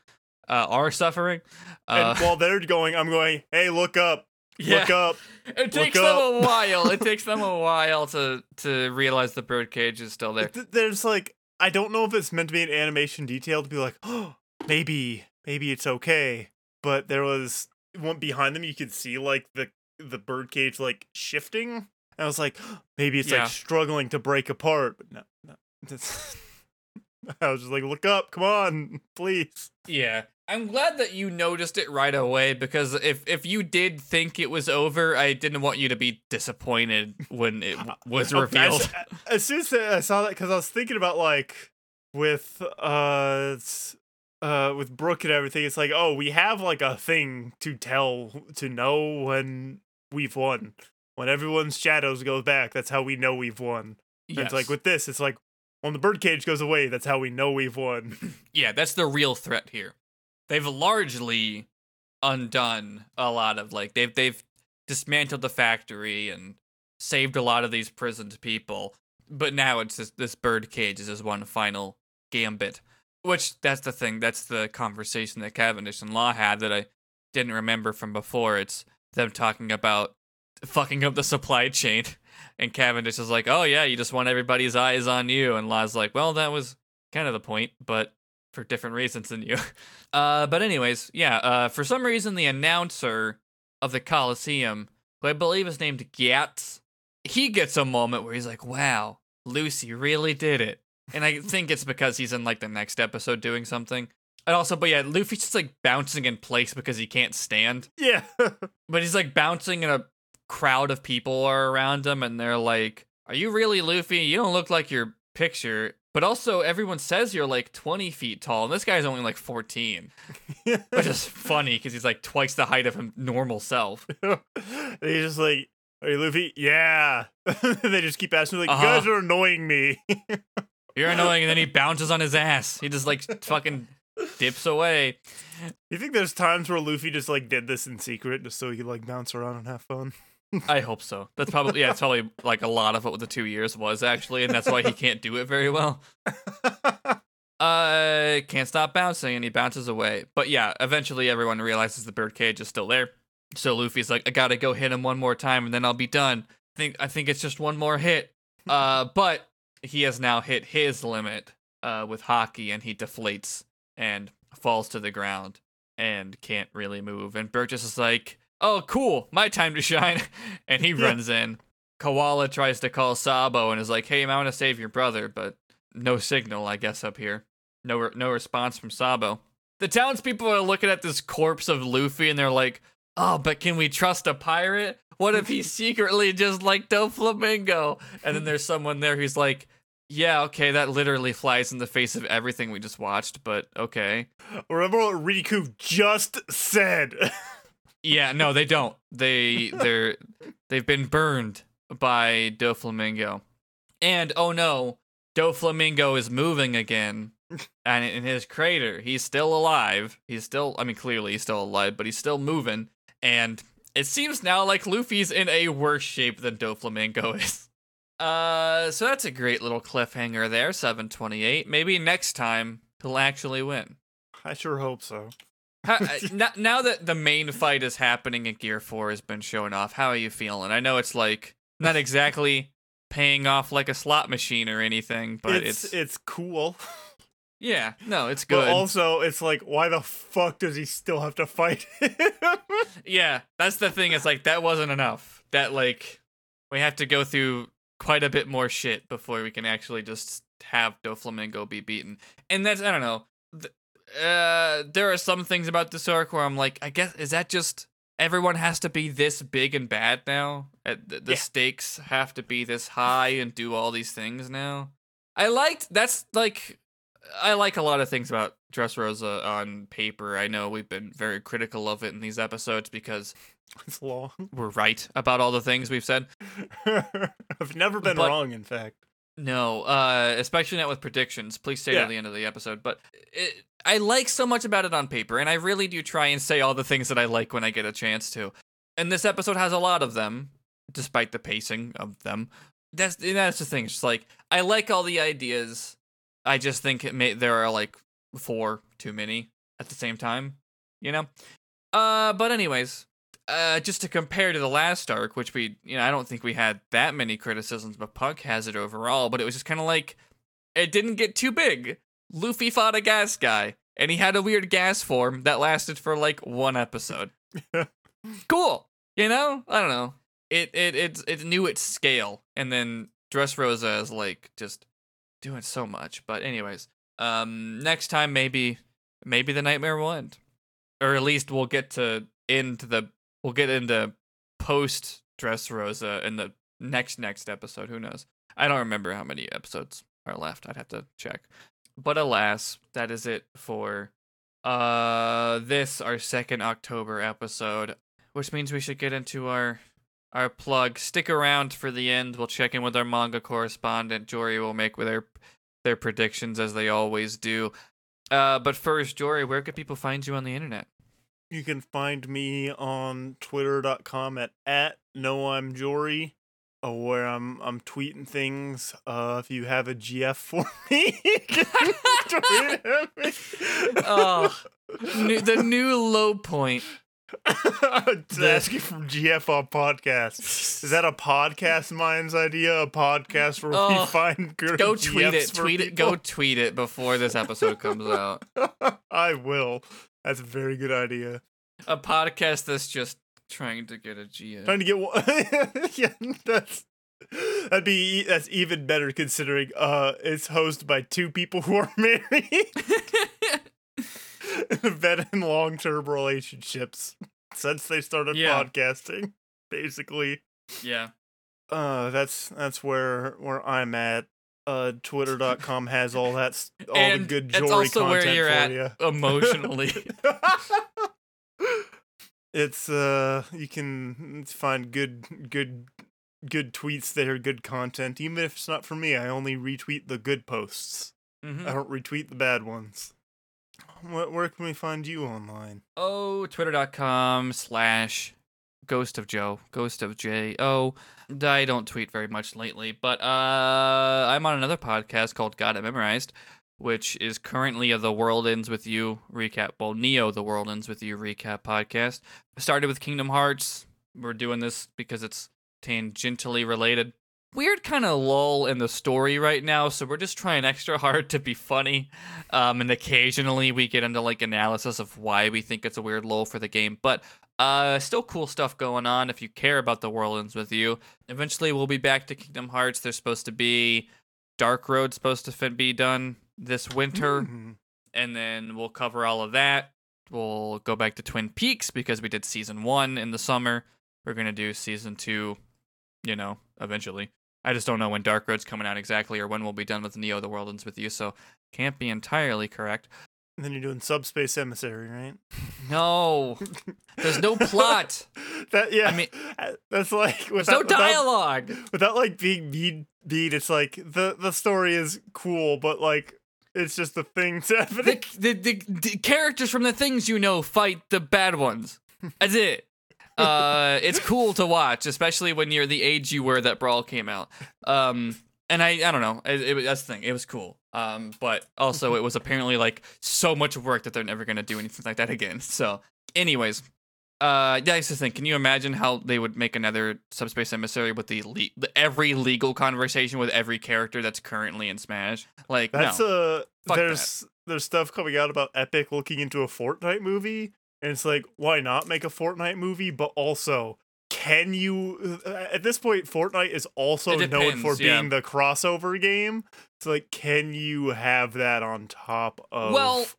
uh, our suffering. Uh, and while they're going, I'm going, hey, look up. yeah, Look up. it takes look them a while. It takes them a <laughs> while to to realize the birdcage is still there. There's like, I don't know if it's meant to be an animation detail to be like, oh, maybe, maybe it's okay. But there was one behind them, you could see like the the birdcage like shifting. And I was like, <gasps> maybe it's Yeah. like struggling to break apart. But no, no. <laughs> I was just like, look up, come on, <laughs> please. Yeah. I'm glad that you noticed it right away because if if you did think it was over, I didn't want you to be disappointed when it <laughs> was revealed. As, as soon as I saw that, because I was thinking about like with uh uh with Brook and everything, it's like, oh, we have like a thing to tell to know when we've won. When everyone's shadows go back, that's how we know we've won. And It's like with this, it's like when the birdcage goes away, that's how we know we've won. <laughs> yeah, that's the real threat here. They've largely undone a lot of like they've they've dismantled the factory and saved a lot of these prisoned people. But now it's just this bird cage is just one final gambit. Which that's the thing. That's the conversation that Cavendish and Law had that I didn't remember from before. It's them talking about fucking up the supply chain. <laughs> And Cavendish is like, "Oh yeah, you just want everybody's eyes on you." And Law's like, "Well, that was kind of the point, but for different reasons than you." <laughs> Uh, but anyways, yeah. Uh, for some reason, the announcer of the Coliseum, who I believe is named Gatz, he gets a moment where he's like, "Wow, Lucy really did it," and I think it's because he's in like the next episode doing something. And also, but yeah, Luffy's just like bouncing in place because he can't stand. yeah. <laughs> But he's like bouncing in a crowd of people are around him and they're like, Are you really Luffy? You don't look like your picture. But also, everyone says you're like 20 feet tall, and this guy's only like 14, which is <laughs> funny because he's like twice the height of him normal self. and <laughs> he's just like, are you Luffy? Yeah. <laughs> they just keep asking, like, Uh-huh. you guys are annoying me. You're annoying, and then he bounces on his ass. He just like fucking dips away. you think there's times where Luffy just like did this in secret just so he could like bounce around and have fun? I hope so. That's probably, yeah, it's probably like a lot of what the two years was actually, and that's why he can't do it very well. <laughs> Uh, can't stop bouncing, and he bounces away. But yeah, eventually everyone realizes the birdcage is still there. So Luffy's like, I gotta go hit him one more time, and then I'll be done. I think I think it's just one more hit. Uh, <laughs> but he has now hit his limit uh, with haki, and he deflates and falls to the ground and can't really move. And Burgess is like, "Oh, cool, my time to shine," <laughs> and he Yeah. runs in. Koala tries to call Sabo and is like, "Hey, I want to save your brother," but no signal, I guess, up here. No, re- no response from Sabo. The townspeople are looking at this corpse of Luffy and they're like, "Oh, but can we trust a pirate? What if he's <laughs> secretly just like Doflamingo?" And then there's someone there who's like, "Yeah, okay, that literally flies in the face of everything we just watched, but okay." Remember what Riku just said? <laughs> Yeah, no, they don't. They <laughs> they're they've been burned by Doflamingo. And oh no, Doflamingo is moving again. And in his crater, he's still alive. He's still I mean clearly he's still alive, but he's still moving. And it seems now like Luffy's in a worse shape than Doflamingo <laughs> is. Uh so that's a great little cliffhanger there, 728. Maybe next time he'll actually win. I sure hope so. How, <laughs> uh, now, now that the main fight is happening and Gear 4 has been showing off, how are you feeling? I know it's like not exactly paying off like a slot machine or anything, but it's, it's, it's cool. yeah, no, it's But good. also, it's like, why the fuck does he still have to fight him? yeah, that's the thing. It's like that wasn't enough. That like we have to go through quite a bit more shit before we can actually just have Doflamingo be beaten. And that's I don't know. Uh, there are some things about this arc where I'm like, I guess is that just everyone has to be this big and bad now? The, the Yeah. stakes have to be this high and do all these things now. I liked that's like I like a lot of things about Dressrosa on paper. I know we've been very critical of it in these episodes because it's long. we're right about all the things we've said. <laughs> I've never been But- wrong, in fact. No, uh, especially not with predictions. Please stay Yeah. to the end of the episode. But it, I like so much about it on paper, and I really do try and say all the things that I like when I get a chance to. And this episode has a lot of them, despite the pacing of them. That's that's the thing. It's just like I like all the ideas. I just think it may there are like four too many at the same time. You know. Uh, but anyways, uh, just to compare to the last arc, which we, you know, I don't think we had that many criticisms, but Punk Hazard overall. But it was just kind of like it didn't get too big. Luffy fought a gas guy. and he had a weird gas form that lasted for like one episode. <laughs> cool, you know? I don't know. It it it it knew its scale, and then Dressrosa is like just doing so much. But anyways, um, next time maybe maybe the nightmare will end, or at least we'll get to end the we'll get into post Dressrosa in the next next episode. Who knows? I don't remember how many episodes are left. I'd have to check. But alas, that is it for uh this our second October episode, which means we should get into our our plug. Stick around for the end. We'll check in with our manga correspondent. Jory will make with their their predictions as they always do. Uh, but first, Jory, where can people find you on the internet? You can find me on twitter.com at, at no I'm Jory, uh, where I'm I'm tweeting things. Uh, if you have a GF for <laughs> me, tweet <laughs> at me. Oh, new, the <laughs> new low point. Asking from GF on podcast. Is that a podcast mind's idea? A podcast where Oh, we find good Go tweet GFs it. Tweet it. Go tweet it before this episode comes out. I will. That's a very good idea. A podcast that's just trying to get a GF. Trying to get one. <laughs> yeah, that's that'd be that's even better considering uh it's hosted by two people who are <laughs> married, been in long term relationships since they started Yeah. podcasting. Basically, yeah. uh, that's that's where where I'm at. Uh, Twitter.com has all that <laughs> all And the good it's Jory also where content you're for at you. <laughs> emotionally. it's uh you can find good good good tweets there good content even if it's not for me i only retweet the good posts Mhm. i don't retweet the bad ones where, where can we find you online Oh, twitter.com slash ghost of Joe. Ghost of J O. I don't tweet very much lately, but uh I'm on another podcast called Got It Memorized, which is currently a The World Ends With You recap. Well, Neo The World Ends With You recap podcast. Started with Kingdom Hearts. We're doing this because it's tangentially related. Weird kind of lull in the story right now, so we're just trying extra hard to be funny. Um, and occasionally we get into like analysis of why we think it's a weird lull for the game, but uh, still cool stuff going on if you care about the world ends with you. Eventually we'll be back to Kingdom Hearts. There's supposed to be Dark Road supposed to fin- be done this winter, Hmm. and then we'll cover all of that. We'll go back to Twin Peaks because we did season one in the summer. We're gonna do season two, you know, eventually. I just don't know when Dark Road's coming out exactly or when we'll be done with Neo the World Ends with You, so can't be entirely correct. And then you're doing subspace emissary right <laughs> No. There's no <laughs> plot. that yeah I mean- that's like There's without, no without- dialogue. without like being mean mean it's like the the story is cool but like it's just the things <laughs> happening The, the, the, the characters from the things you know fight the bad ones. That's it. Uh, it's cool to watch, especially when you're the age you were that Brawl came out. Um, and I, I don't know. It, it, that's the thing. It was cool. Um, but also it was apparently like so much work that they're never gonna do anything like that again. <laughs> So, anyways, uh, yeah, that's the thing. Can you imagine how they would make another subspace emissary with the, le- the every legal conversation with every character that's currently in Smash? Like, That's no. uh Fuck there's there's stuff coming out about Epic looking into a Fortnite movie, and it's like, why not make a Fortnite movie? But also, can you? uh, At this point, Fortnite is also It known for depends, yeah. being the crossover game. So like, can you have that on top of? Well, <laughs>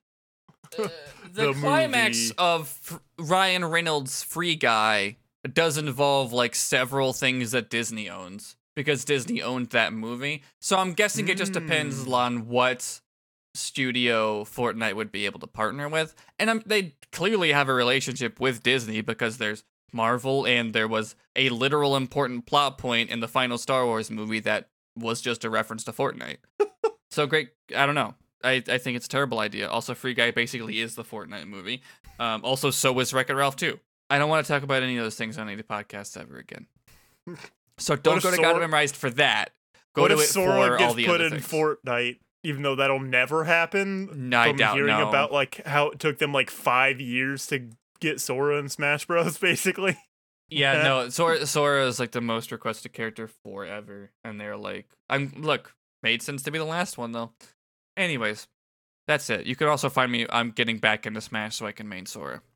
Uh, the, the climax movie. of Ryan Reynolds' Free Guy does involve like several things that Disney owns because Disney owned that movie. So I'm guessing it just depends Mm. on what studio Fortnite would be able to partner with. And um, they clearly have a relationship with Disney because there's Marvel and there was a literal important plot point in the final Star Wars movie that was just a reference to Fortnite. <laughs> so great, I don't know. I, I think it's a terrible idea. Also, Free Guy basically is the Fortnite movie. Um, also, so was Wreck It Ralph too. I don't want to talk about any of those things on any podcast ever again. <laughs> So don't go to Sora- God Memorized for that. Go what to if it Sora for gets all the put other in things. Fortnite? Even though that'll never happen. No, I from doubt hearing no. about like how it took them like five years to get Sora in Smash Bros. <laughs> Basically. Yeah, Yeah. no, Sora Sora is like the most requested character forever, and they're like, I'm look, made sense to be the last one though. Anyways, That's it. You can also find me. I'm getting back into Smash so I can main Sora. <laughs>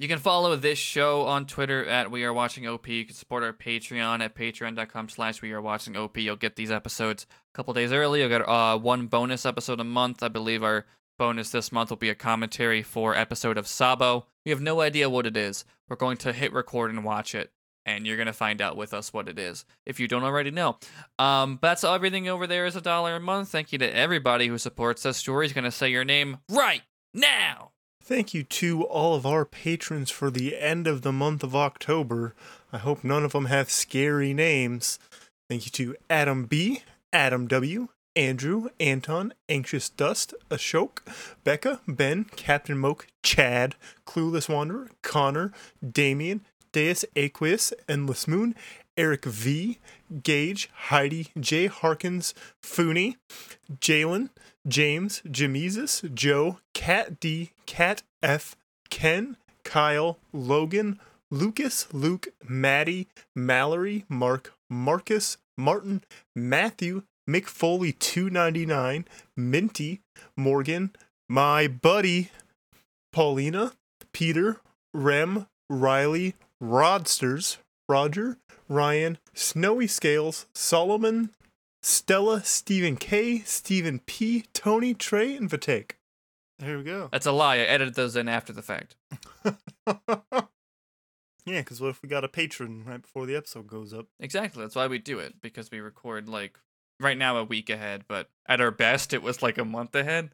You can follow this show on Twitter at We Are Watching OP. You can support our Patreon at patreon.com slash We Are Watching OP. You'll get these episodes a couple days early. You'll get uh, one bonus episode a month. I believe our bonus this month will be a commentary for episode of Sabo. We have no idea what it is. We're going to hit record and watch it, and you're going to find out with us what it is if you don't already know. Um, that's everything over there is a dollar a month. Thank you to everybody who supports us. Jory's going to say your name right now. Thank you to all of our patrons for the end of the month of October. I hope none of them have scary names. Thank you to Adam B, Adam W, Andrew, Anton, Anxious Dust, Ashok, Becca, Ben, Captain Moke, Chad, Clueless Wanderer, Connor, Damien, Deus Aqueous, Endless Moon, Eric V, Gage, Heidi, Jay Harkins, Fooney, Jalen, James, Jamesis, Joe, Cat D, Cat F, Ken, Kyle, Logan, Lucas, Luke, Maddie, Mallory, Mark, Marcus, Martin, Matthew, Mick Foley 299, Minty, Morgan, my buddy, Paulina, Peter, Rem, Riley, Rodsters, Roger, Ryan, Snowy Scales, Solomon, Stella, Stephen K, Stephen P, Tony, Trey, and Vitek. There we go. That's a lie. I edited those in after the fact. <laughs> yeah, because what if we got a patron right before the episode goes up? Exactly. That's why we do it because we record like right now a week ahead, but at our best it was like a month ahead.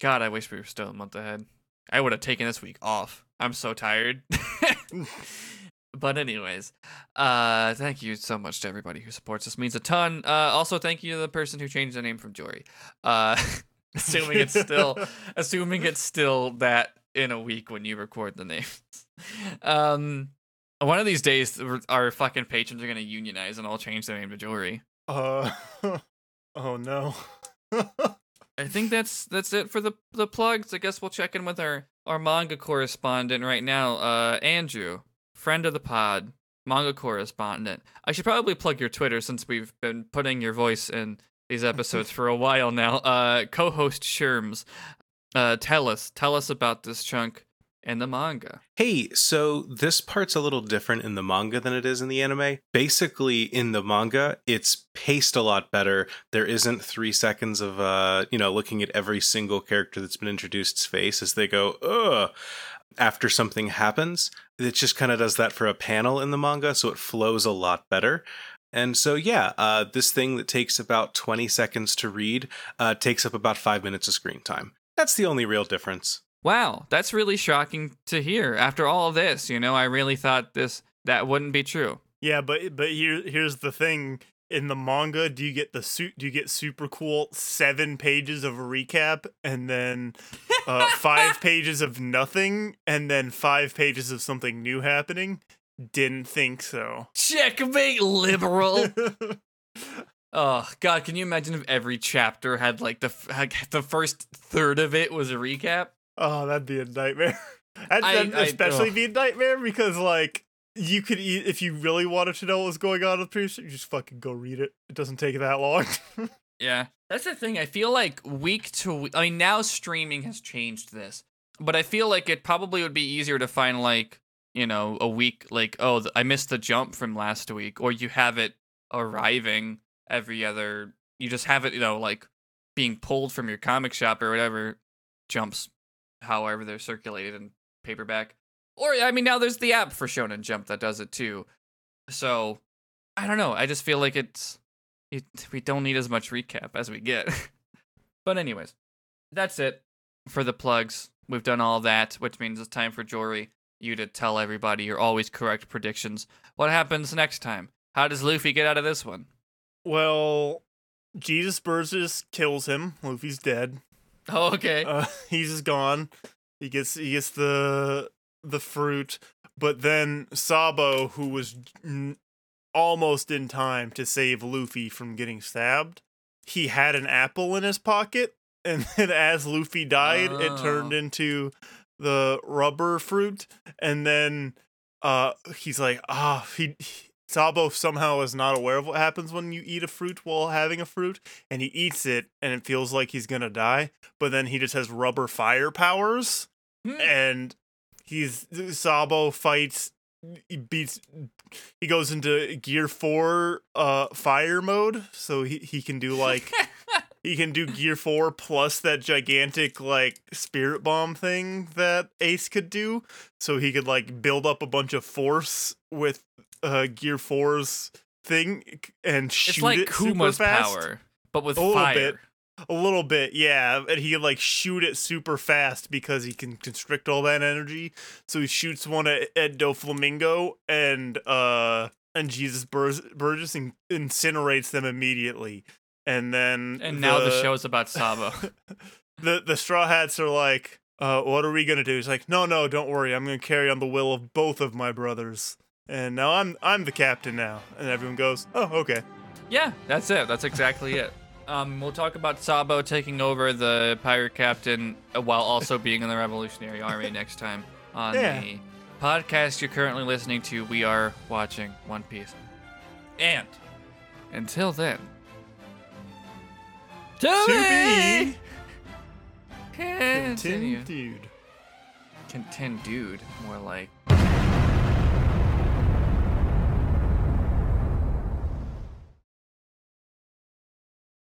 God, I wish we were still a month ahead. I would have taken this week off. I'm so tired. <laughs> <laughs> but anyways, uh thank you so much to everybody who supports us. Means a ton. Uh also thank you to the person who changed the name from Jory. Uh <laughs> assuming it's still assuming it's still that in a week when you record the names. Um one of these days our fucking patrons are going to unionize and I'll change their name to Jory. Uh <laughs> oh no. <laughs> I think that's that's it for the the plugs. I guess we'll check in with our our manga correspondent right now, uh Andrew, friend of the pod, manga correspondent. I should probably plug your Twitter since we've been putting your voice in these <laughs> episodes for a while now. Uh co-host Sherms, uh tell us tell us about this chunk in the manga. Hey, so this part's a little different in the manga than it is in the anime. Basically, in the manga, it's paced a lot better. There isn't three seconds of, uh, you know, looking at every single character that's been introduced's face as they go, ugh, after something happens. It just kind of does that for a panel in the manga, so it flows a lot better. And so, yeah, uh, this thing that takes about 20 seconds to read uh, takes up about five minutes of screen time. That's the only real difference. Wow, that's really shocking to hear. After all of this, you know, I really thought this that wouldn't be true. Yeah, but but here here's the thing. In the manga, do you get the suit? Do you get super cool seven pages of a recap, and then uh, <laughs> five pages of nothing, and then five pages of something new happening? Didn't think so. Checkmate, liberal. <laughs> Oh God! Can you imagine if every chapter had like the like, the first third of it was a recap? Oh, that'd be a nightmare. <laughs> That'd, I- that'd I- especially ugh. be a nightmare because, like, you could eat if you really wanted to know what was going on with the Pierce. You just fucking go read it. It doesn't take that long. <laughs> Yeah, that's the thing. I feel like week to week. I mean, now streaming has changed this, but I feel like it probably would be easier to find like you know a week like oh I missed the jump from last week, or you have it arriving every other. You just have it you know like being pulled from your comic shop or whatever jumps, however they're circulated in paperback. Or I mean now there's the app for Shonen Jump that does it too. So I don't know. I just feel like it's it, we don't need as much recap as we get. <laughs> but anyways, that's it for the plugs. We've done all that, which means it's time for Jory, you to tell everybody your always correct predictions. What happens next time? How does Luffy get out of this one? well, Jesus Burgess kills him. Luffy's dead. Oh, okay. Uh, <laughs> he's just gone. He gets he gets the the fruit, but then Sabo, who was n- almost in time to save Luffy from getting stabbed, he had an apple in his pocket, <laughs> and then as Luffy died, it turned Oh. into the rubber fruit, and then uh he's like ah he Sabo somehow is not aware of what happens when you eat a fruit while having a fruit, and he eats it, and it feels like he's gonna die. But then he just has rubber fire powers, Hmm. and he's Sabo fights. He beats. He goes into Gear Four, uh, fire mode, so he he can do like <laughs> he can do Gear Four plus that gigantic like spirit bomb thing that Ace could do. So he could like build up a bunch of force with uh Gear 4's thing and shoot it's like it super fast. power, but with A little fire. bit. A little bit, yeah. And he can like shoot it super fast because he can constrict all that energy. So he shoots one at, at Doflamingo and uh and Jesus Bur- Burgess in- incinerates them immediately. And then And now the show is about Sabo. <laughs> the the straw hats are like, uh, what are we gonna do? He's like, no, no, don't worry. I'm gonna carry on the will of both of my brothers. And now I'm I'm the captain now. And everyone goes, oh, okay. Yeah, that's it. That's exactly it. Um, we'll talk about Sabo taking over the pirate captain uh, while also <laughs> being in the Revolutionary Army next time on Yeah. the podcast you're currently listening to. We are watching One Piece. And until then, to, To be be continue. continued. Continued, more like.